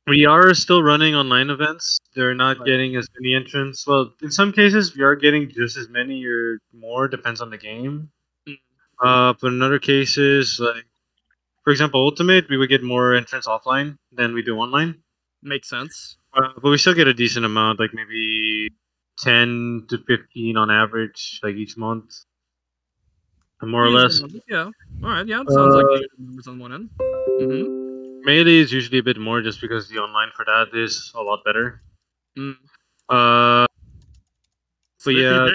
we are still running online events. They're not Right. getting as many entrants. Well, in some cases, we are getting just as many or more. Depends on the game. Mm. Uh, but in other cases, like for example, Ultimate, we would get more entrants offline than we do online. Makes sense. Uh, but we still get a decent amount, like maybe ten to fifteen on average, like each month, more or less. Yeah. All right. Yeah. That sounds Uh, like numbers on one end. Mm-hmm. Melee is usually a bit more, just because the online for that is a lot better. Mm. Uh, but yeah,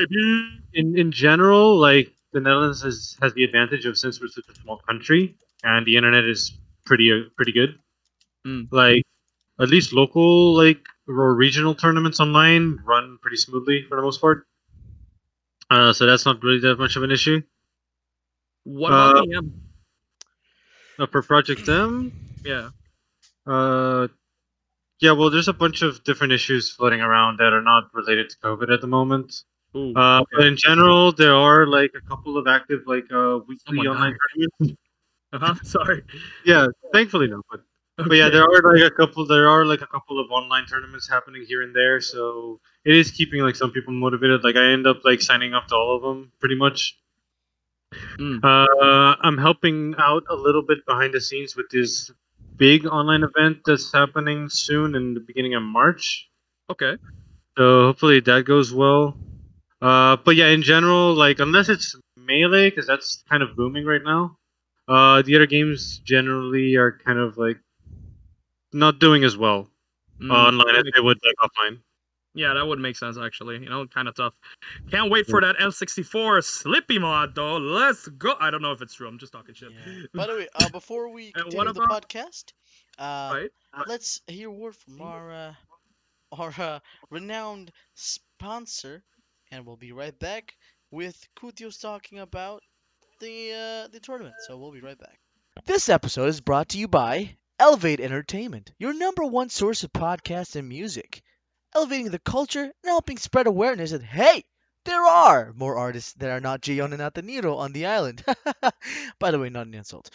in in general, like the Netherlands has has the advantage of since we're such a small country and the internet is pretty uh, pretty good. Mm. Like at least local like or regional tournaments online run pretty smoothly for the most part. Uh, so that's not really that much of an issue. What about Uh, the M? Uh, for Project M, Yeah. uh, yeah, well, there's a bunch of different issues floating around that are not related to COVID at the moment. Ooh. Uh, but in general, there are like a couple of active like uh, weekly Someone online died. tournaments. Uh huh. Sorry. Yeah, thankfully no, but but yeah, there are like a couple. There are like a couple of online tournaments happening here and there, so it is keeping like some people motivated. Like I end up like signing up to all of them pretty much. Mm. Uh, I'm helping out a little bit behind the scenes with this big online event that's happening soon in the beginning of March. Okay. So hopefully that goes well. Uh, but yeah, in general, like unless it's melee, because that's kind of booming right now. Uh, the other games generally are kind of like not doing as well Mm, online that as they would like offline. Yeah, that would make sense actually. You know, kind of tough. Can't wait for that M64 Slippi mod though. Let's go. I don't know if it's true. I'm just talking shit. Yeah. By the way, uh, before we And continue what the podcast, uh, Right. let's hear a word from our uh, our uh, renowned sponsor, and we'll be right back with Kutios talking about the uh, the tournament. So we'll be right back. This episode is brought to you by Elevate Entertainment, your number one source of podcasts and music, elevating the culture and helping spread awareness that hey. There are more artists that are not Gion and Ateniro on the island. By the way, not an insult.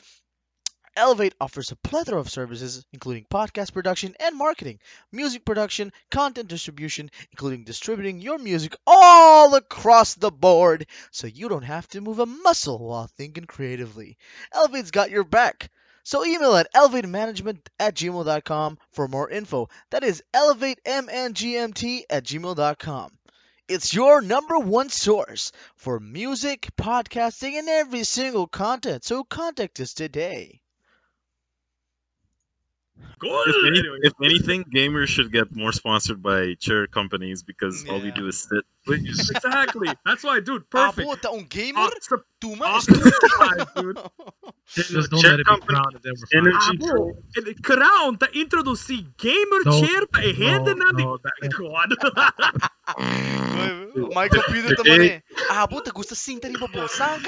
Elevate offers a plethora of services, including podcast production and marketing, music production, content distribution, including distributing your music all across the board, so you don't have to move a muscle while thinking creatively. Elevate's got your back. So email at elevatemanagement at gmail.com for more info. That is elevatemngmt at gmail.com. It's your number one source for music, podcasting, and every single content, so contact us today. Good. If, any, if anything, gamers should get more sponsored by chair companies because all we do is sit. exactly. That's why, dude. Ah, Perfect. puta, un gamer? Sup- Tuma ah, es dude. Just don't Check let it be company crowned and then energy Ah, bro. El crown te introduci gamer No, chair pa hända no, na di. no, that- My computer Today- naman eh. Ah, puta, gusto sinta ni Bobo. Saan?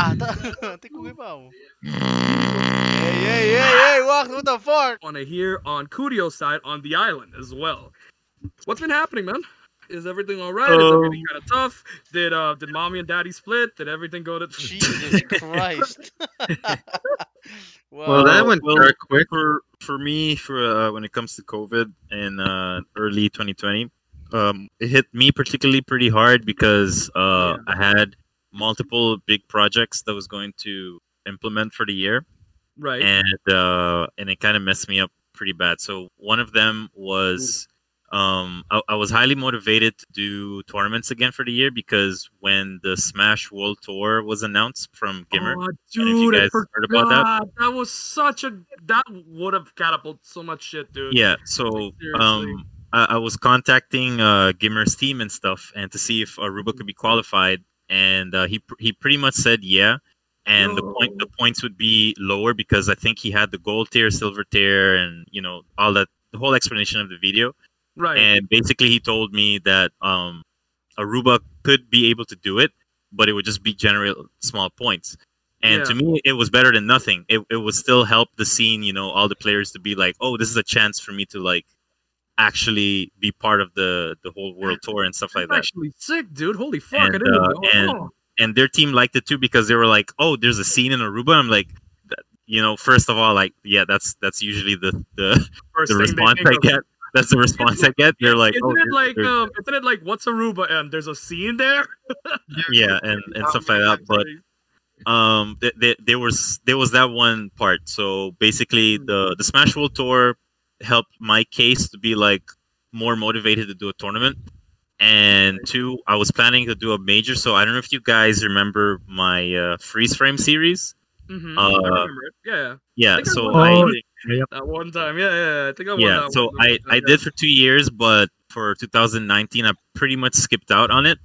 Ah, ta- Tikugi pa mo. Hey, hey, hey, hey, what, what the fuck? want to hear on Kudio's side on the island as well. What's been happening, man? Is everything all right? Is everything kind of tough? Did uh did mommy and daddy split? Did everything go to? Jesus Christ. Well, that Uh, went well, dark quick. for for me for uh, when it comes to covid in uh, early 2020 um, it hit me particularly pretty hard because uh, i had multiple big projects that was going to implement for the year right. and uh, and it kind of messed me up pretty bad so one of them was um, I, I was highly motivated to do tournaments again for the year because when the smash world tour was announced from Gimr Oh, dude, I guys heard about that. That was such a that would have catapulted so much shit, dude. Yeah, so um, I, I was contacting uh, Gimr's team and stuff, and to see if Aruba could be qualified, and uh, he pr- he pretty much said yeah, and the point the points would be lower because I think he had the gold tier, silver tier, and you know all that the whole explanation of the video, Right. and basically he told me that um, Aruba could be able to do it, but it would just be generate small points. And to me, it was better than nothing. It, it would still help the scene, you know, all the players to be like, oh, this is a chance for me to like actually be part of the the whole world tour and stuff like That's that. actually sick, dude. Holy fuck! I And, didn't uh, know. and Oh. and their team liked it too because they were like, oh, there's a scene in Aruba. I'm like, you know, first of all, like, yeah, that's that's usually the the, First the response think I of. get. That's the response I get. They're like, isn't oh, it like there's- um, isn't it like what's Aruba and there's a scene there? yeah, and and stuff like that. But um th- th- there was there was that one part so basically the the smash world tour helped my case to be like more motivated to do a tournament and two i was planning to do a major so i don't know if you guys remember my uh, freeze frame series Mhm, Uh, I remember it. Yeah, yeah think I so won i Oh, that one time. Yeah, yeah. I think I won yeah that so one. i i Yeah. did for two years but for 2019 i pretty much skipped out on it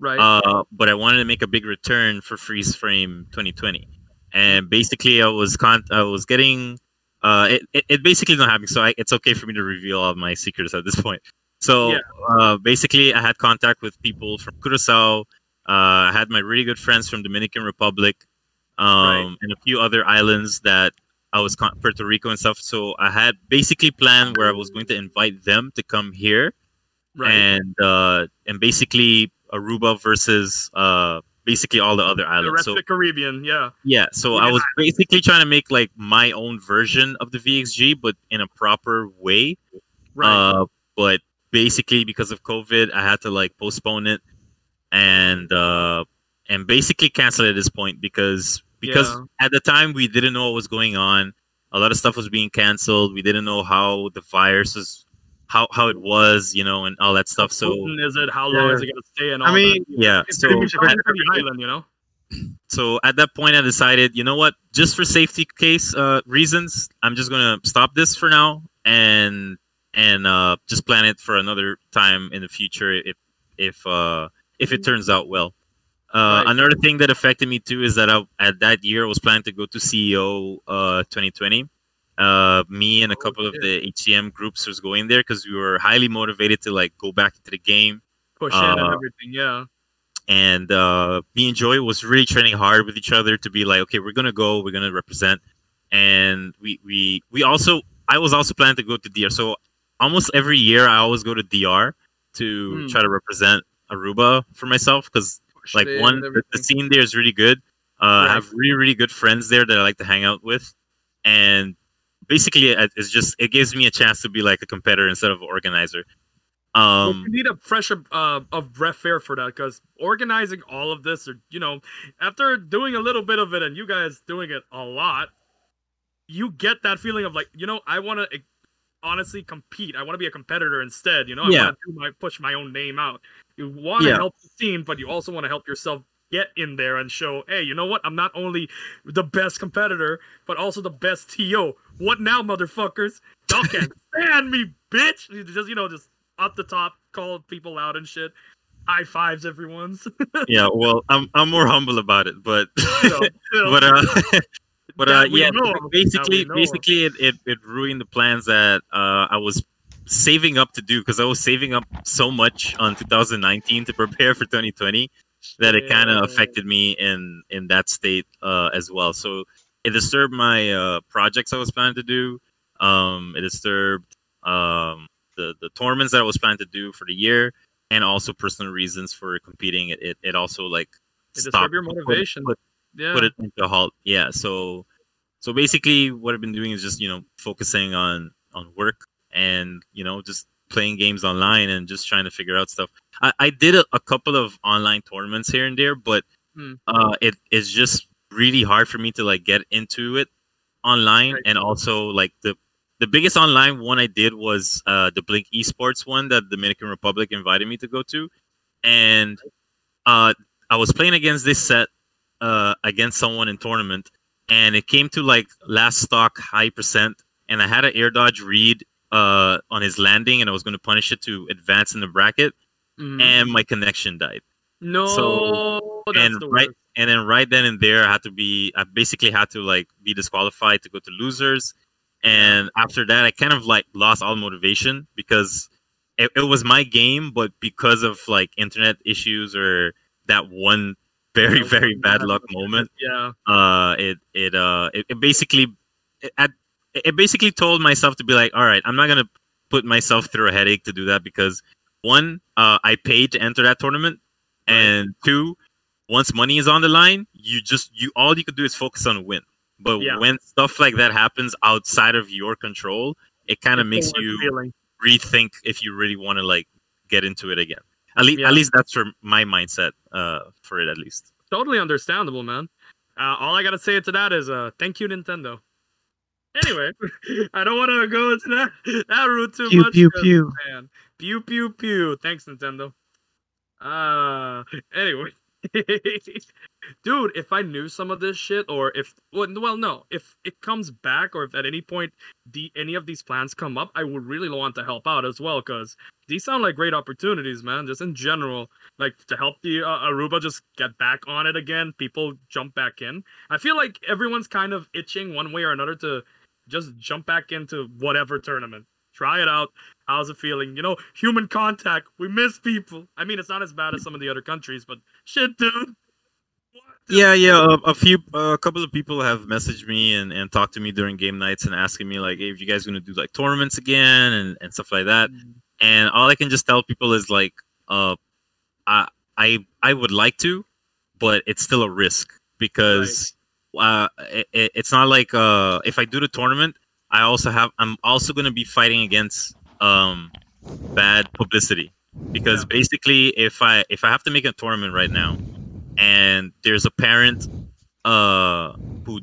right. uh, but I wanted to make a big return for Freeze Frame 2020, and basically I was con- I was getting uh, it, it, it basically not happening, so I, it's okay for me to reveal all my secrets at this point. So Yeah. uh, basically, I had contact with people from Curacao. Uh, I had my really good friends from Dominican Republic, um, Right. and a few other islands that I was con- Puerto Rico and stuff. So I had basically planned where I was going to invite them to come here right. and uh, and basically Aruba versus uh, basically all the other islands. the rest So of the Caribbean. Yeah. yeah, so I was basically trying to make like my own version of the VXG, but in a proper way. Right. Uh, but basically because of COVID, I had to like postpone it and uh, and basically cancel it at this point because because Yeah. at the time we didn't know what was going on. A lot of stuff was being canceled. We didn't know how the virus was, how how it was, you know, and all that stuff. So Potent is it? How long Yeah. is it gonna stay? And all I mean, yeah, that. so It's pretty much at- for the island, you know. so at that point i decided you know what just for safety case uh, reasons i'm just gonna stop this for now and and uh, just plan it for another time in the future if if uh, if it turns out well uh, Right. another thing that affected me too is that I, at that year i was planning to go to ceo uh, 2020 uh, me and a Oh, couple of the hcm groups was going there because we were highly motivated to like go back into the game Push in and Uh, everything. Yeah. and uh, me and Joy was really training hard with each other to be like, okay, we're gonna go, we're gonna represent, and we we we also I was also planning to go to DR. So almost every year I always go to DR to Hmm. try to represent Aruba for myself because like one the, the scene there is really good. Uh, Right. I have really really good friends there that I like to hang out with, and basically it's just it gives me a chance to be like a competitor instead of an organizer. Well, Um, you need a fresh uh, of breath air for that because organizing all of this, or you know, after doing a little bit of it and you guys doing it a lot, you get that feeling of like, you know, I want to honestly compete. I want to be a competitor instead. You know, I Yeah. want to push my own name out. You want to Yeah. help the scene, but you also want to help yourself get in there and show, hey, you know what? I'm not only the best competitor, but also the best TO. What now, motherfuckers? Y'all can't stand me, bitch. Just you know, just up the top, call people out and shit. High fives, everyone's. yeah, well, I'm I'm more humble about it, but You know, you know, but uh, but uh, yeah, know of, that basically, we know of. basically, it, it, it ruined the plans that uh, I was saving up to do because I was saving up so much on 2019 to prepare for 2020, that it kind of affected me in in that state uh, as well. So it disturbed my uh, projects I was planning to do. Um, it disturbed um, the the tournaments that I was planning to do for the year, and also personal reasons for competing. It it, it also like It stopped disturbed your put- motivation. Put, Yeah. put it into a halt. Yeah. So so basically, what I've been doing is just you know focusing on on work and you know just playing games online and just trying to figure out stuff. I, I did a, a couple of online tournaments here and there, but Hmm. uh, it is just really hard for me to like get into it online Right. and also like the the biggest online one I did was uh, the Blink Esports one that Dominican Republic invited me to go to, and uh, I was playing against this set uh, against someone in tournament, and it came to like last stock high percent, and I had an air dodge read uh, on his landing, and I was going to punish it to advance in the bracket, Mhm. and my connection died. no, so- and right and then right then and there, I had to be I basically had to like be disqualified to go to losers, and after that, I kind of like lost all motivation because it, it was my game, but because of like internet issues or that one very very bad bad luck moment Yeah. uh it it uh it, it basically it, at, it basically told myself to be like all right i'm not gonna put myself through a headache to do that because one uh i paid to enter that tournament and two once money is on the line you just you all you could do is focus on a win but Yeah. when stuff like that happens outside of your control it kind of makes you feeling. rethink if you really want to like get into it again at least Yeah. at least that's for my mindset uh for it at least totally understandable, man. Uh, all I gotta say to that is, uh, thank you, Nintendo. Anyway, I don't want to go into that that route too Pew much. pew pew. Man, pew pew pew. Thanks, Nintendo. Uh, anyway, dude, if I knew some of this shit, or if well, well, no, if it comes back, or if at any point the any of these plans come up, I would really want to help out as well, cause these sound like great opportunities, man. Just in general, like to help the uh, Aruba just get back on it again. People jump back in. I feel like everyone's kind of itching one way or another to just jump back into whatever tournament. Try it out. How's it feeling? You know, human contact. We miss people. I mean, it's not as bad as some of the other countries, but shit, dude. Yeah, yeah. A, a few, a couple of people have messaged me and, and talked to me during game nights and asking me like, "Hey, if you guys gonna do like tournaments again and, and stuff like that?" And all I can just tell people is like, uh, I I I would like to, but it's still a risk because uh, it, it- it's not like uh, if I do the tournament, I also have I'm also gonna be fighting against um bad publicity because Yeah. basically if I if I have to make a tournament right now and there's a parent uh who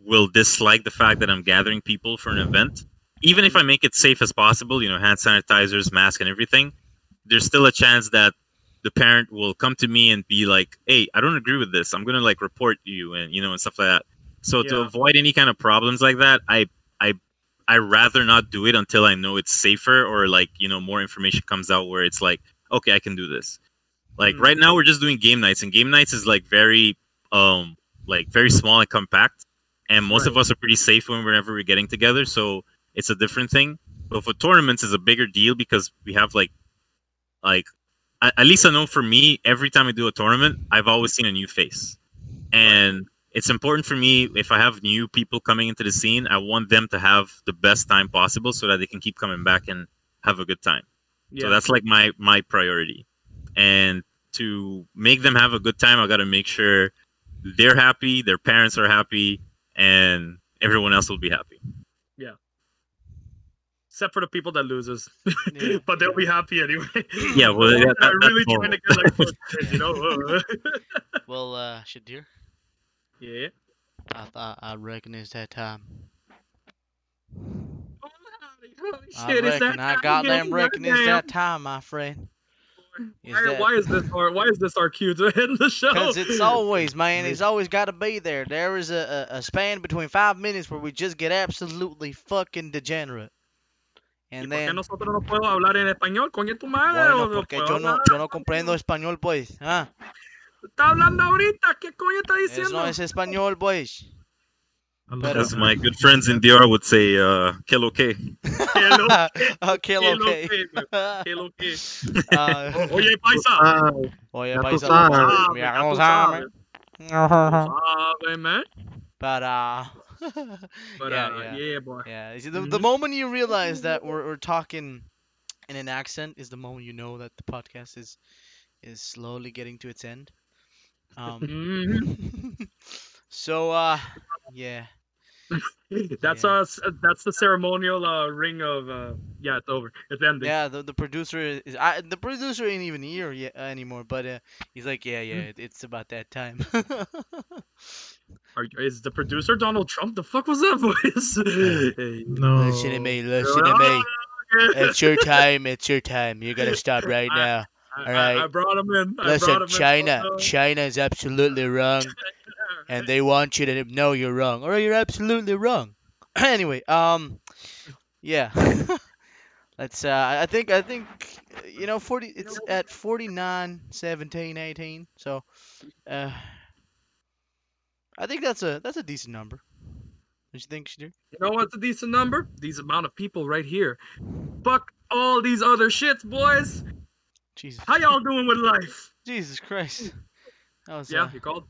will dislike the fact that I'm gathering people for an event, even if I make it safe as possible, you know, hand sanitizers, mask, and everything, there's still a chance that the parent will come to me and be like, "Hey, I don't agree with this. I'm gonna like report you and you know and stuff like that." So to avoid any kind of problems like that, I I I rather not do it until I know it's safer or like you know more information comes out where it's like, okay, I can do this. Like Mm. right now, we're just doing game nights, and game nights is like very um like very small and compact, and most of us are pretty safe when whenever we're getting together. So it's a different thing. But for tournaments, is a bigger deal because we have like like at least I know for me, every time I do a tournament, I've always seen a new face, and it's important for me if I have new people coming into the scene, I want them to have the best time possible so that they can keep coming back and have a good time. Yeah. So that's like my my priority, and to make them have a good time, I got to make sure they're happy, their parents are happy, and everyone else will be happy. Except for the people that loses, Yeah. but they'll be happy anyway. Yeah, well, The yeah, that are that- really that's trying to get like fuck shit, you know. Well, uh, Shadir, yeah. I thought I reckon it's that time. Holy I shit, it's reckon that I time goddamn again, reckon it's that time, my friend. Is Why, that- why is this our why is this our cue to end the show? Because it's always, man, it's always got to be there. There is a, a, a span between five minutes where we just get absolutely fucking degenerate. ¿Y And por qué then, nosotros no podemos hablar en español? Coño tu madre. bueno, o- o porque puedo yo no, hablar- yo no comprendo español, pues. Ah, Está hablando ahorita, ¿qué coño está eso diciendo? no es español, pues. I love But, that As uh, my good friends in DR would say, uh, kill okay. Hello, okay, Hello, okay. Hello, okay. uh, Oye, paisa. Ah, oye, Ya tú paisa, sabes, mira, ya no tú sabe. Sabe, man. But uh, But yeah, uh, yeah, yeah, boy. yeah. The, the Mhm. moment you realize that we're we're talking in an accent is the moment you know that the podcast is is slowly getting to its end. Um. Mhm. so uh, yeah. That's Yeah. us. That's the ceremonial uh, ring of. Uh, yeah, it's over. It's ending. Yeah, the, the producer is I, the producer ain't even here yet anymore, but uh, he's like, yeah, yeah, it, it's about that time. Are, is the producer Donald Trump? The fuck was that voice? Hey. No. listen to me, listen to me. It's your time. It's your time. You gotta stop right now. All right. I- I brought him in. I Listen, brought him China, In. China is absolutely wrong, and they want you to know you're wrong, or you're absolutely wrong. anyway, um, yeah. Let's. Uh, I think. I think. You know, forty. It's at 49, 17, 18. So, uh, I think that's a that's a decent number. Don't you think, Shadir? You know what's a decent number? These amount of people right here. Fuck all these other shits, boys. Jesus. How y'all doing with life? Jesus Christ. That was. Yeah, Uh, you called.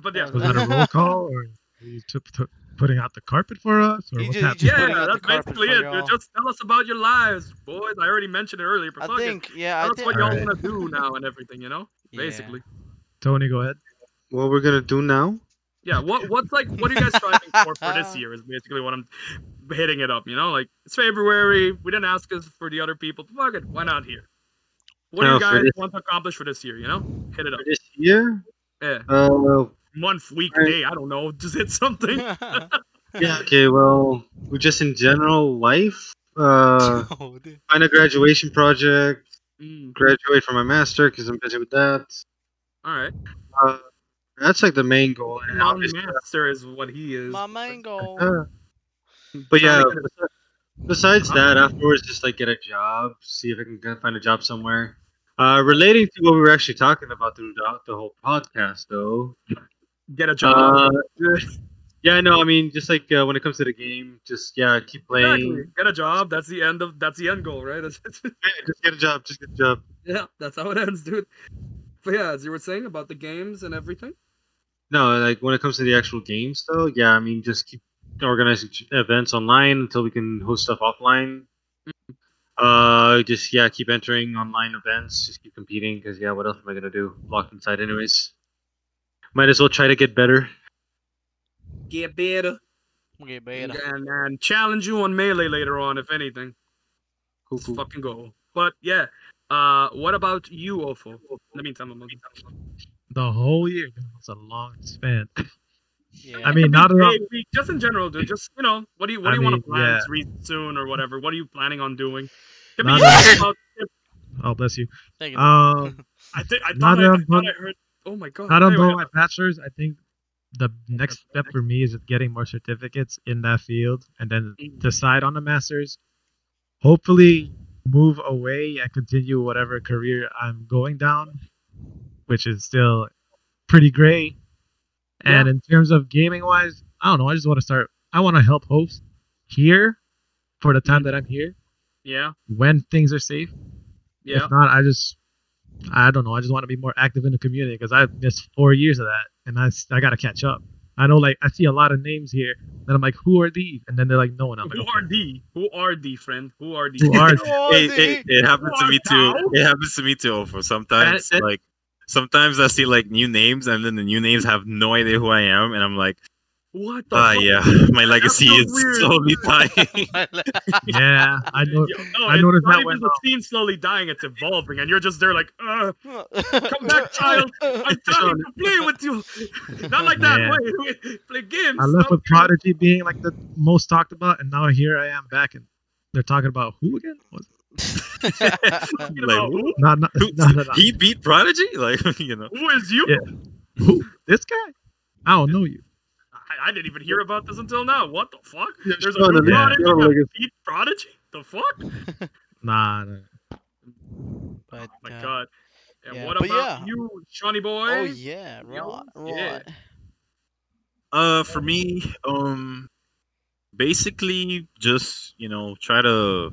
But yeah, Was that a roll call, or are you t- t- putting out the carpet for us, or He what's ju- he happening? just yeah, that's basically it. y'all. Just tell us about your lives, boys. I already mentioned it earlier. But I fuck it. think. Yeah, I Tell us think. what y'all Alright. want to do now and everything. You know, yeah. basically. Tony, go ahead. what we're gonna do now? Yeah. What What's like? What are you guys striving for for this year? Is basically what I'm hitting it up. You know, like it's February. We didn't ask us for the other people. Fuck it. Why not here? What do No, you guys this- want to accomplish for this year? You know, hit it up. This year? Yeah. Uh, Month, week, Alright. day. I don't know. Just hit something. yeah. Okay. Well, we just in general life. Uh, Oh, dude. find a graduation project. Mm, Graduate from my master because I'm busy with that. all right. Uh, that's like the main goal. And Mountain obviously, Master is what he is. My main goal. but yeah, Trying to get a- besides that, afterwards, just like get a job, see if I can find a job somewhere. Uh, relating to what we were actually talking about through the, the whole podcast, though. get a job. Uh, yeah, no, I mean, just like uh, when it comes to the game, just yeah, keep playing. Exactly. Get a job. That's the end of. That's the end goal, right? That's, Just get a job. Just get a job. yeah, that's how it ends, dude. But yeah, as you were saying about the games and everything. No, like when it comes to the actual games, though, yeah, I mean, just keep organizing events online until we can host stuff offline. Uh, just yeah, keep entering online events. Just keep competing because yeah, what else am I gonna do? Locked inside, anyways. Might as well try to get better. Get better. Get better. and, and challenge you on melee later on, if anything. Cool, cool. fucking go. But yeah, uh, what about you, Ofo? In the meantime, I'm The whole year. That's a long span. Yeah. I mean, not around. Hey, we- just in general, dude. Just you know, what do you what I do you want to plan yeah. re- soon or whatever? What are you planning on doing? Could be Not about- Oh, bless you. Thank you. Um, I think I thought I, I, thought I heard. Oh my god. not on Anyway, my bachelor's. I think the next step for me is getting more certificates in that field, and then Mm. decide on the masters. Hopefully, move away and continue whatever career I'm going down, which is still pretty gray. And in terms of gaming wise, I don't know. I just want to start. I want to help host here for the time that I'm here Yeah. when things are safe. Yeah. If not, I just, I don't know. I just want to be more active in the community because I missed four years of that, and I, I gotta catch up. I know, like, I see a lot of names here, and I'm like, who are these? And then they're like, no one. I'm like, Who okay. are the? Who are the friend? Who are the? Who are these? Hey, see? hey, it happens to me too. It happens to me too. Ofo. Sometimes, that- like, sometimes I see like new names, and then the new names have no idea who I am, and I'm like, What the? ah, fuck? yeah, my legacy so is weird. slowly dying. yeah, I know. Yo, no, I noticed not that even when, the uh, scene slowly dying; it's evolving, and you're just there like, uh, Come back, child. I'm trying to play with you. Not like that. Yeah. Wait, wait, play games. I left with Prodigy being like the most talked about, and now here I am back, and they're talking about who again? What? Talking like, about who? who? Not, not, Who- no, no, no. He beat Prodigy, like you know. Who is you? Yeah. Who? This guy? I don't know you. I, I didn't even hear about this until now. What the fuck? Yeah, There's a new. Prodigy. Sean, a like beat Prodigy. The fuck? Nah, nah. But, Oh my uh, god. And yeah, what about yeah. you, Shawnee boy? Oh yeah, right, Yeah. right. Uh, for me, um, basically just you know try to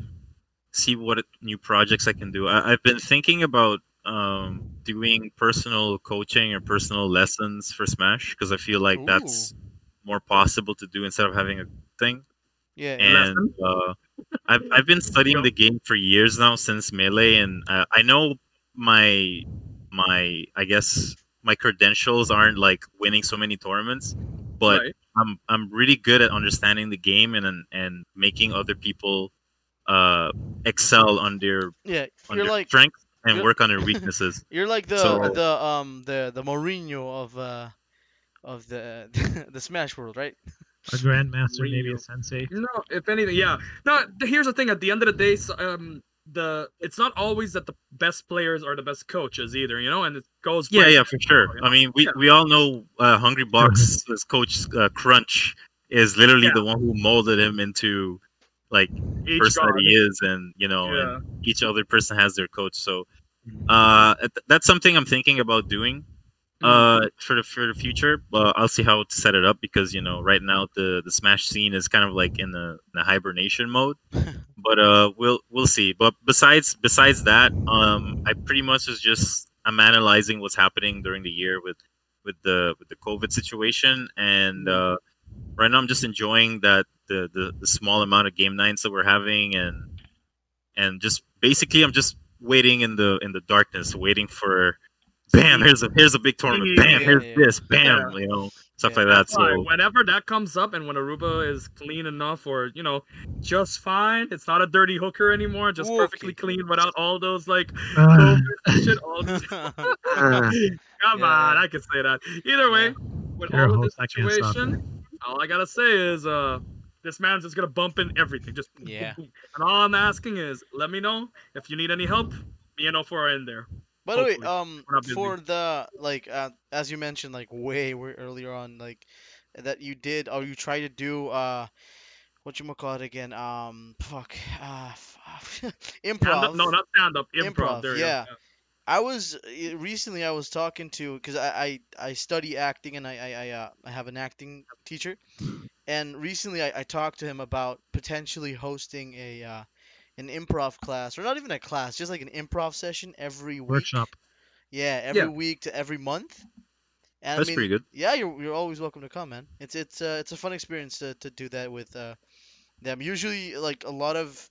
see what new projects I can do. I, I've been thinking about um doing personal coaching or personal lessons for Smash because I feel like that's more possible to do instead of having a thing. Yeah. And uh, I've I've been studying the game for years now since Melee, and uh, I know my my I guess my credentials aren't like winning so many tournaments, but Right. I'm I'm really good at understanding the game and, and making other people uh excel on their yeah. on You're their like strengths and you're- work on their weaknesses. you're like the So- the um the the Mourinho of uh of the the Smash world, right? A grandmaster, maybe a sensei. No, if anything, yeah. No, here's the thing. At the end of the day, um, the it's not always that the best players are the best coaches either, you know. And it goes. yeah, yeah, for sure. you know? I mean, we, Yeah. we all know uh, Hungrybox as coach uh, Crunch is literally Yeah. the one who molded him into like Each person that he is, and you know, Yeah. and each other person has their coach. So uh, that's something I'm thinking about doing uh, for the for the future. But I'll see how to set it up because you know, right now the the Smash scene is kind of like in the, in a hibernation mode. but uh, we'll we'll see. But besides besides that, um, I pretty much is just I'm analyzing what's happening during the year with with the with the COVID situation, and uh, right now I'm just enjoying that the, the the small amount of game nights that we're having, and and just basically I'm just waiting in the in the darkness, waiting for. Bam! Here's a here's a big tournament. Bam! Yeah, Here's yeah. this. Bam! You know stuff Yeah. like that. That's why So whenever that comes up and when Aruba is clean enough or you know just fine, it's not a dirty hooker anymore, just Okay. perfectly clean without all those like Uh, shit. All this. Come Yeah. on, I can say that. Either way, with You're all of this I situation, all I gotta say is uh. This man's just gonna bump in everything. Just Yeah. And all I'm asking is, let me know if you need any help. Me and O4 are in there. By the way, um, We're not busy. for the like, uh, as you mentioned, like way, way earlier on, like that you did or you tried to do, uh, what you call it again? Um, fuck, uh, improv. up, no, not stand up. Improv. Improv, there yeah. I was uh, recently I was talking to because I, I I study acting and I I I, uh, I have an acting teacher, and recently I, I talked to him about potentially hosting a uh, an improv class or not even a class, just like an improv session every week. workshop. Yeah, every Yeah. week to every month. And that's I mean, pretty good. yeah, you're you're always welcome to come, man. It's it's uh, it's a fun experience to, to do that with uh, them. Usually, like a lot of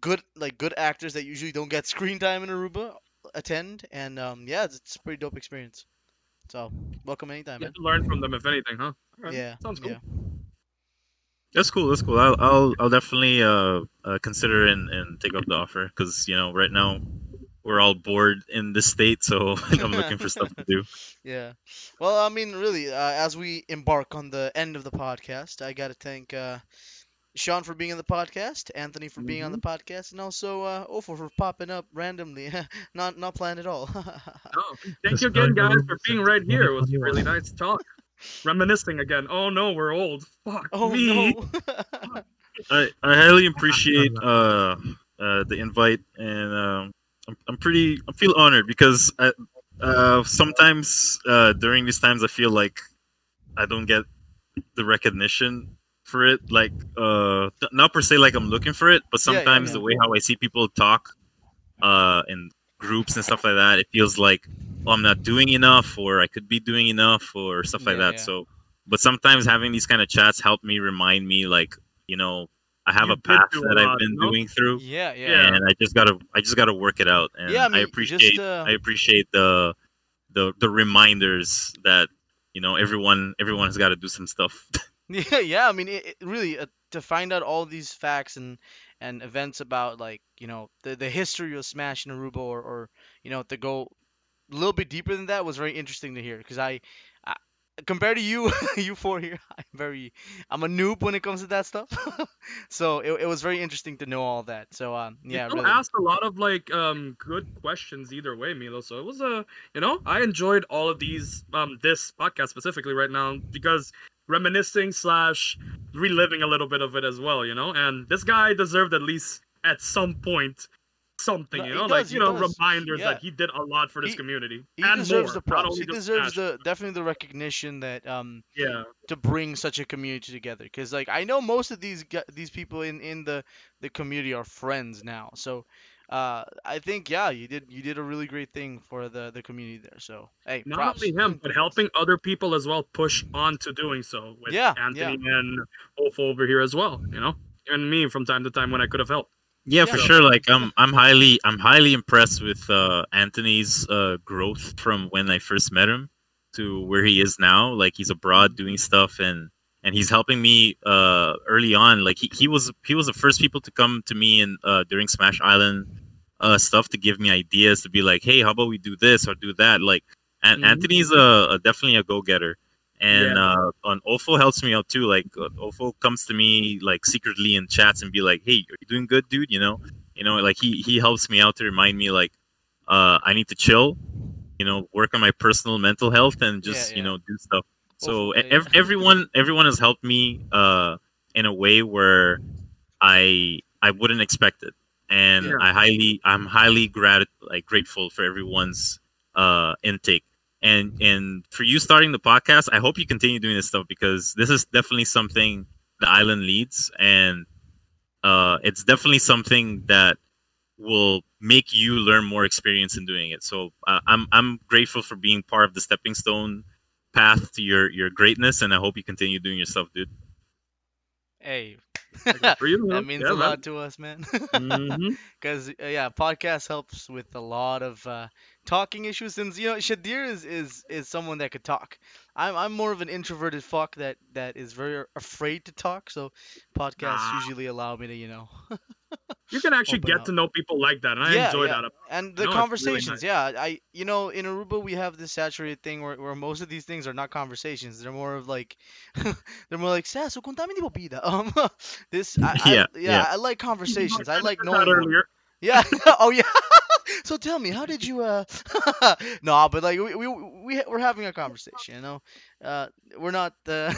good like good actors that usually don't get screen time in Aruba attend, and um, yeah, it's, it's a pretty dope experience. So welcome anytime, You man. learn from them, if anything, huh? Alright, Yeah, Sounds cool. yeah. That's cool. That's cool. I'll I'll, I'll definitely uh, uh consider and, and take up the offer because you know right now we're all bored in this state, so I'm looking for stuff to do. Yeah. Well, I mean, really, uh, as we embark on the end of the podcast, I got to thank uh, Sean for being on the podcast, Anthony for being on the podcast, and also uh, Ofo for popping up randomly, not not planned at all. Oh, thank Just you again, guys, for being right here. It was 2021. really nice talk. Reminiscing again. Oh no, we're old. Fuck oh me. no. I, I highly appreciate uh, uh the invite and um I'm, I'm pretty I feel honored because I, uh sometimes uh during these times I feel like I don't get the recognition for it like uh not per se like I'm looking for it but Yeah, yeah, sometimes yeah. the way how I see people talk uh in groups and stuff like that it feels like oh, I'm not doing enough or I could be doing enough or stuff like Yeah, that yeah. so but sometimes having these kind of chats help me remind me like you know I have You a path that I've been no? doing through yeah, yeah. And I just gotta I just gotta work it out and Yeah, I I, mean, just, appreciate uh, I appreciate the the the reminders that you know everyone everyone has got to do some stuff Yeah, yeah. I mean, it, it really uh, to find out all these facts and and events about like you know the the history of Smash in Aruba, or, or you know to go a little bit deeper than that was very interesting to hear because I, I compared to you, you four here, I'm very I'm a noob when it comes to that stuff. so it, it was very interesting to know all that. So um yeah, you really. asked a lot of like um good questions either way, Milo. So it was a you know I enjoyed all of these um this podcast specifically right now because reminiscing slash reliving a little bit of it as well, you know. And this guy deserved at least at some point something, you know, does, like you know, does. reminders Yeah. that he did a lot for this He- community He and deserves more. the props. He deserves the definitely the recognition that um yeah. to bring such a community together because like i know most of these these people in in the the community are friends now so uh i think yeah you did you did a really great thing for the the community there so hey Not props. only him, but helping other people as well push on to doing so with Yeah, Anthony and Wolf over here as well, you know, and me from time to time when I could have helped. Yeah, Yeah. for sure. Like I'm I'm highly I'm highly impressed with uh, Anthony's uh, growth from when I first met him to where he is now. Like he's abroad doing stuff and and he's helping me uh, early on. Like he, he was he was the first people to come to me and uh, during Smash Island uh, stuff to give me ideas to be like, hey, how about we do this or do that? Like and Mhm. Anthony's a, a definitely a go getter. And Yeah. uh, on Ofo helps me out too. Like uh, Ofo comes to me like secretly in chats and be like, "Hey, are you doing good, dude?" You know, you know, like he he helps me out to remind me like, uh, I need to chill, you know, work on my personal mental health and just Yeah, you know do stuff. So Ofo, ev- everyone everyone has helped me uh in a way where I I wouldn't expect it, and Yeah. I highly I'm highly grat like grateful for everyone's uh intake and and for you starting the podcast i hope you continue doing this stuff because this is definitely something the island leads and uh it's definitely something that will make you learn more experience in doing it. So uh, i'm i'm grateful for being part of the stepping stone path to your your greatness and i hope you continue doing your stuff dude. Hey. For you, that means Yeah, a man. lot to us man. Because uh, yeah podcast helps with a lot of uh, talking issues since you know shadir is is is someone that could talk i'm i'm more of an introverted fuck that that is very afraid to talk so podcasts Ah. usually allow me to you know You can actually get up. to know people like that, and I Yeah, enjoy yeah. that. and the No, it's really conversations nice. yeah i you know in aruba we have this saturated thing where, where most of these things are not conversations they're more of like they're more like Sasso, contame di bebida." um this I, I- Yeah, yeah, yeah. i like conversations i like knowing that earlier. Yeah. oh yeah. So tell me, how did you? uh No, but like we we we we're having a conversation. You know, uh, we're not uh,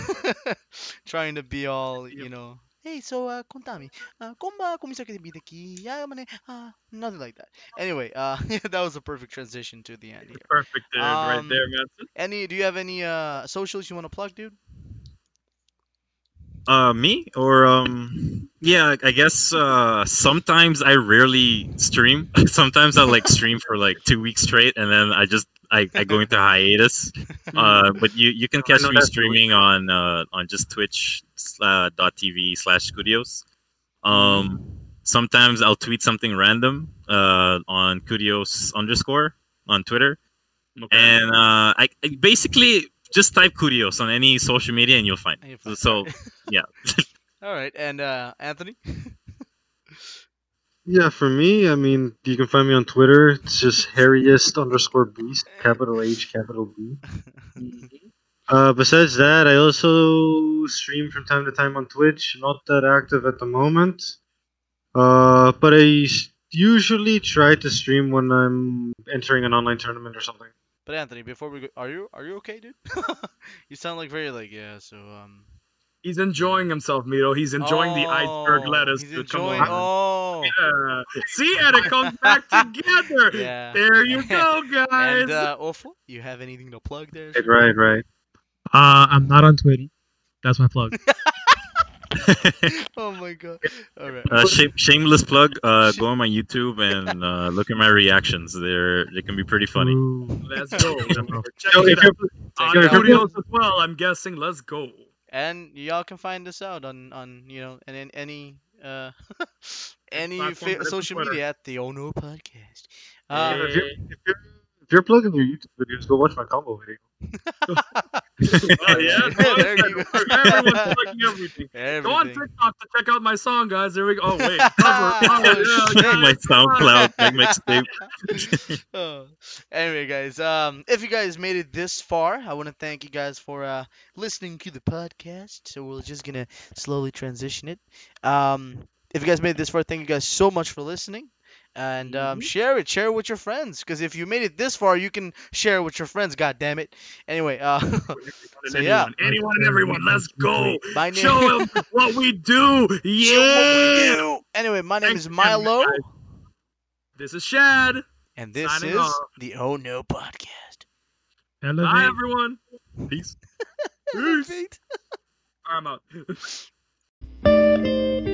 trying to be all you know. Hey, so uh, contame, uh, como kumisa ka vida aqui? Yeah, uh, nothing like that. Anyway, uh, that was a perfect transition to the end here. Perfect, dude, right Um, there, man. Any? Do you have any uh socials you want to plug, dude? Uh, me or um, yeah, I guess uh, sometimes I rarely stream. sometimes I like stream for like two weeks straight, and then I just I, I go into hiatus. Uh, but you you can catch me that streaming on uh on just Twitch uh, dot TV slash Studios. Um, sometimes I'll tweet something random uh on Kudios underscore on Twitter, Okay. and uh, I, I basically just type Curios on any social media and you'll find. And you'll find- So yeah. All right, and uh, Anthony. Yeah, for me, I mean, you can find me on Twitter. It's just Harryest underscore Beast, capital H, capital B. Uh, besides that, I also stream from time to time on Twitch. Not that active at the moment. Uh, but I usually try to stream when I'm entering an online tournament or something. But Anthony, before we go, are you are you okay, dude? you sound like very like yeah. So um. He's enjoying himself, Mito. He's enjoying the iceberg Oh, lettuce. He's dude. Come enjoying. on. Oh. Yeah. See, and it comes back together. Yeah. There you go, guys. And uh, Ofo, you have anything to plug there? Right, right, right. Uh, I'm not on Twitter. That's my plug. oh my god. All right. Uh, shame, shameless plug. Uh, go on my YouTube and uh, look at my reactions. They're they can be pretty funny. Ooh. Let's go. Check Yo, it if out. yo, On if you're- Studios as well, I'm guessing. Let's go. And y'all can find us out on on you know and in any uh any fa- social Twitter. media at the Ono Podcast. Uh, if, you're, if, you're, if you're plugging your YouTube videos, go watch my combo video. Oh, yeah. There you go. Everyone's plugging everything. Go on. TikTok to check out my song, guys. There we go. Oh, wait. Cover. Oh, yeah, guys. my SoundCloud my mixtape. Oh. Anyway, guys, um, if you guys made it this far, I want to thank you guys for uh, listening to the podcast. So we're just gonna slowly transition it. Um, if you guys made it this far, thank you guys so much for listening. And um, share it, share it with your friends. Because if you made it this far, you can share it with your friends. God damn it! Anyway, uh, So, yeah. Anyone, anyone and everyone, let's go. my name. Show them what we do. Show what we Yeah. do. Anyway, my name Thanks is Milo. guys. This is Shad. And this Signing is off. the Oh No Podcast. Bye, Elevate. everyone. Peace. Peace. All right, I'm out.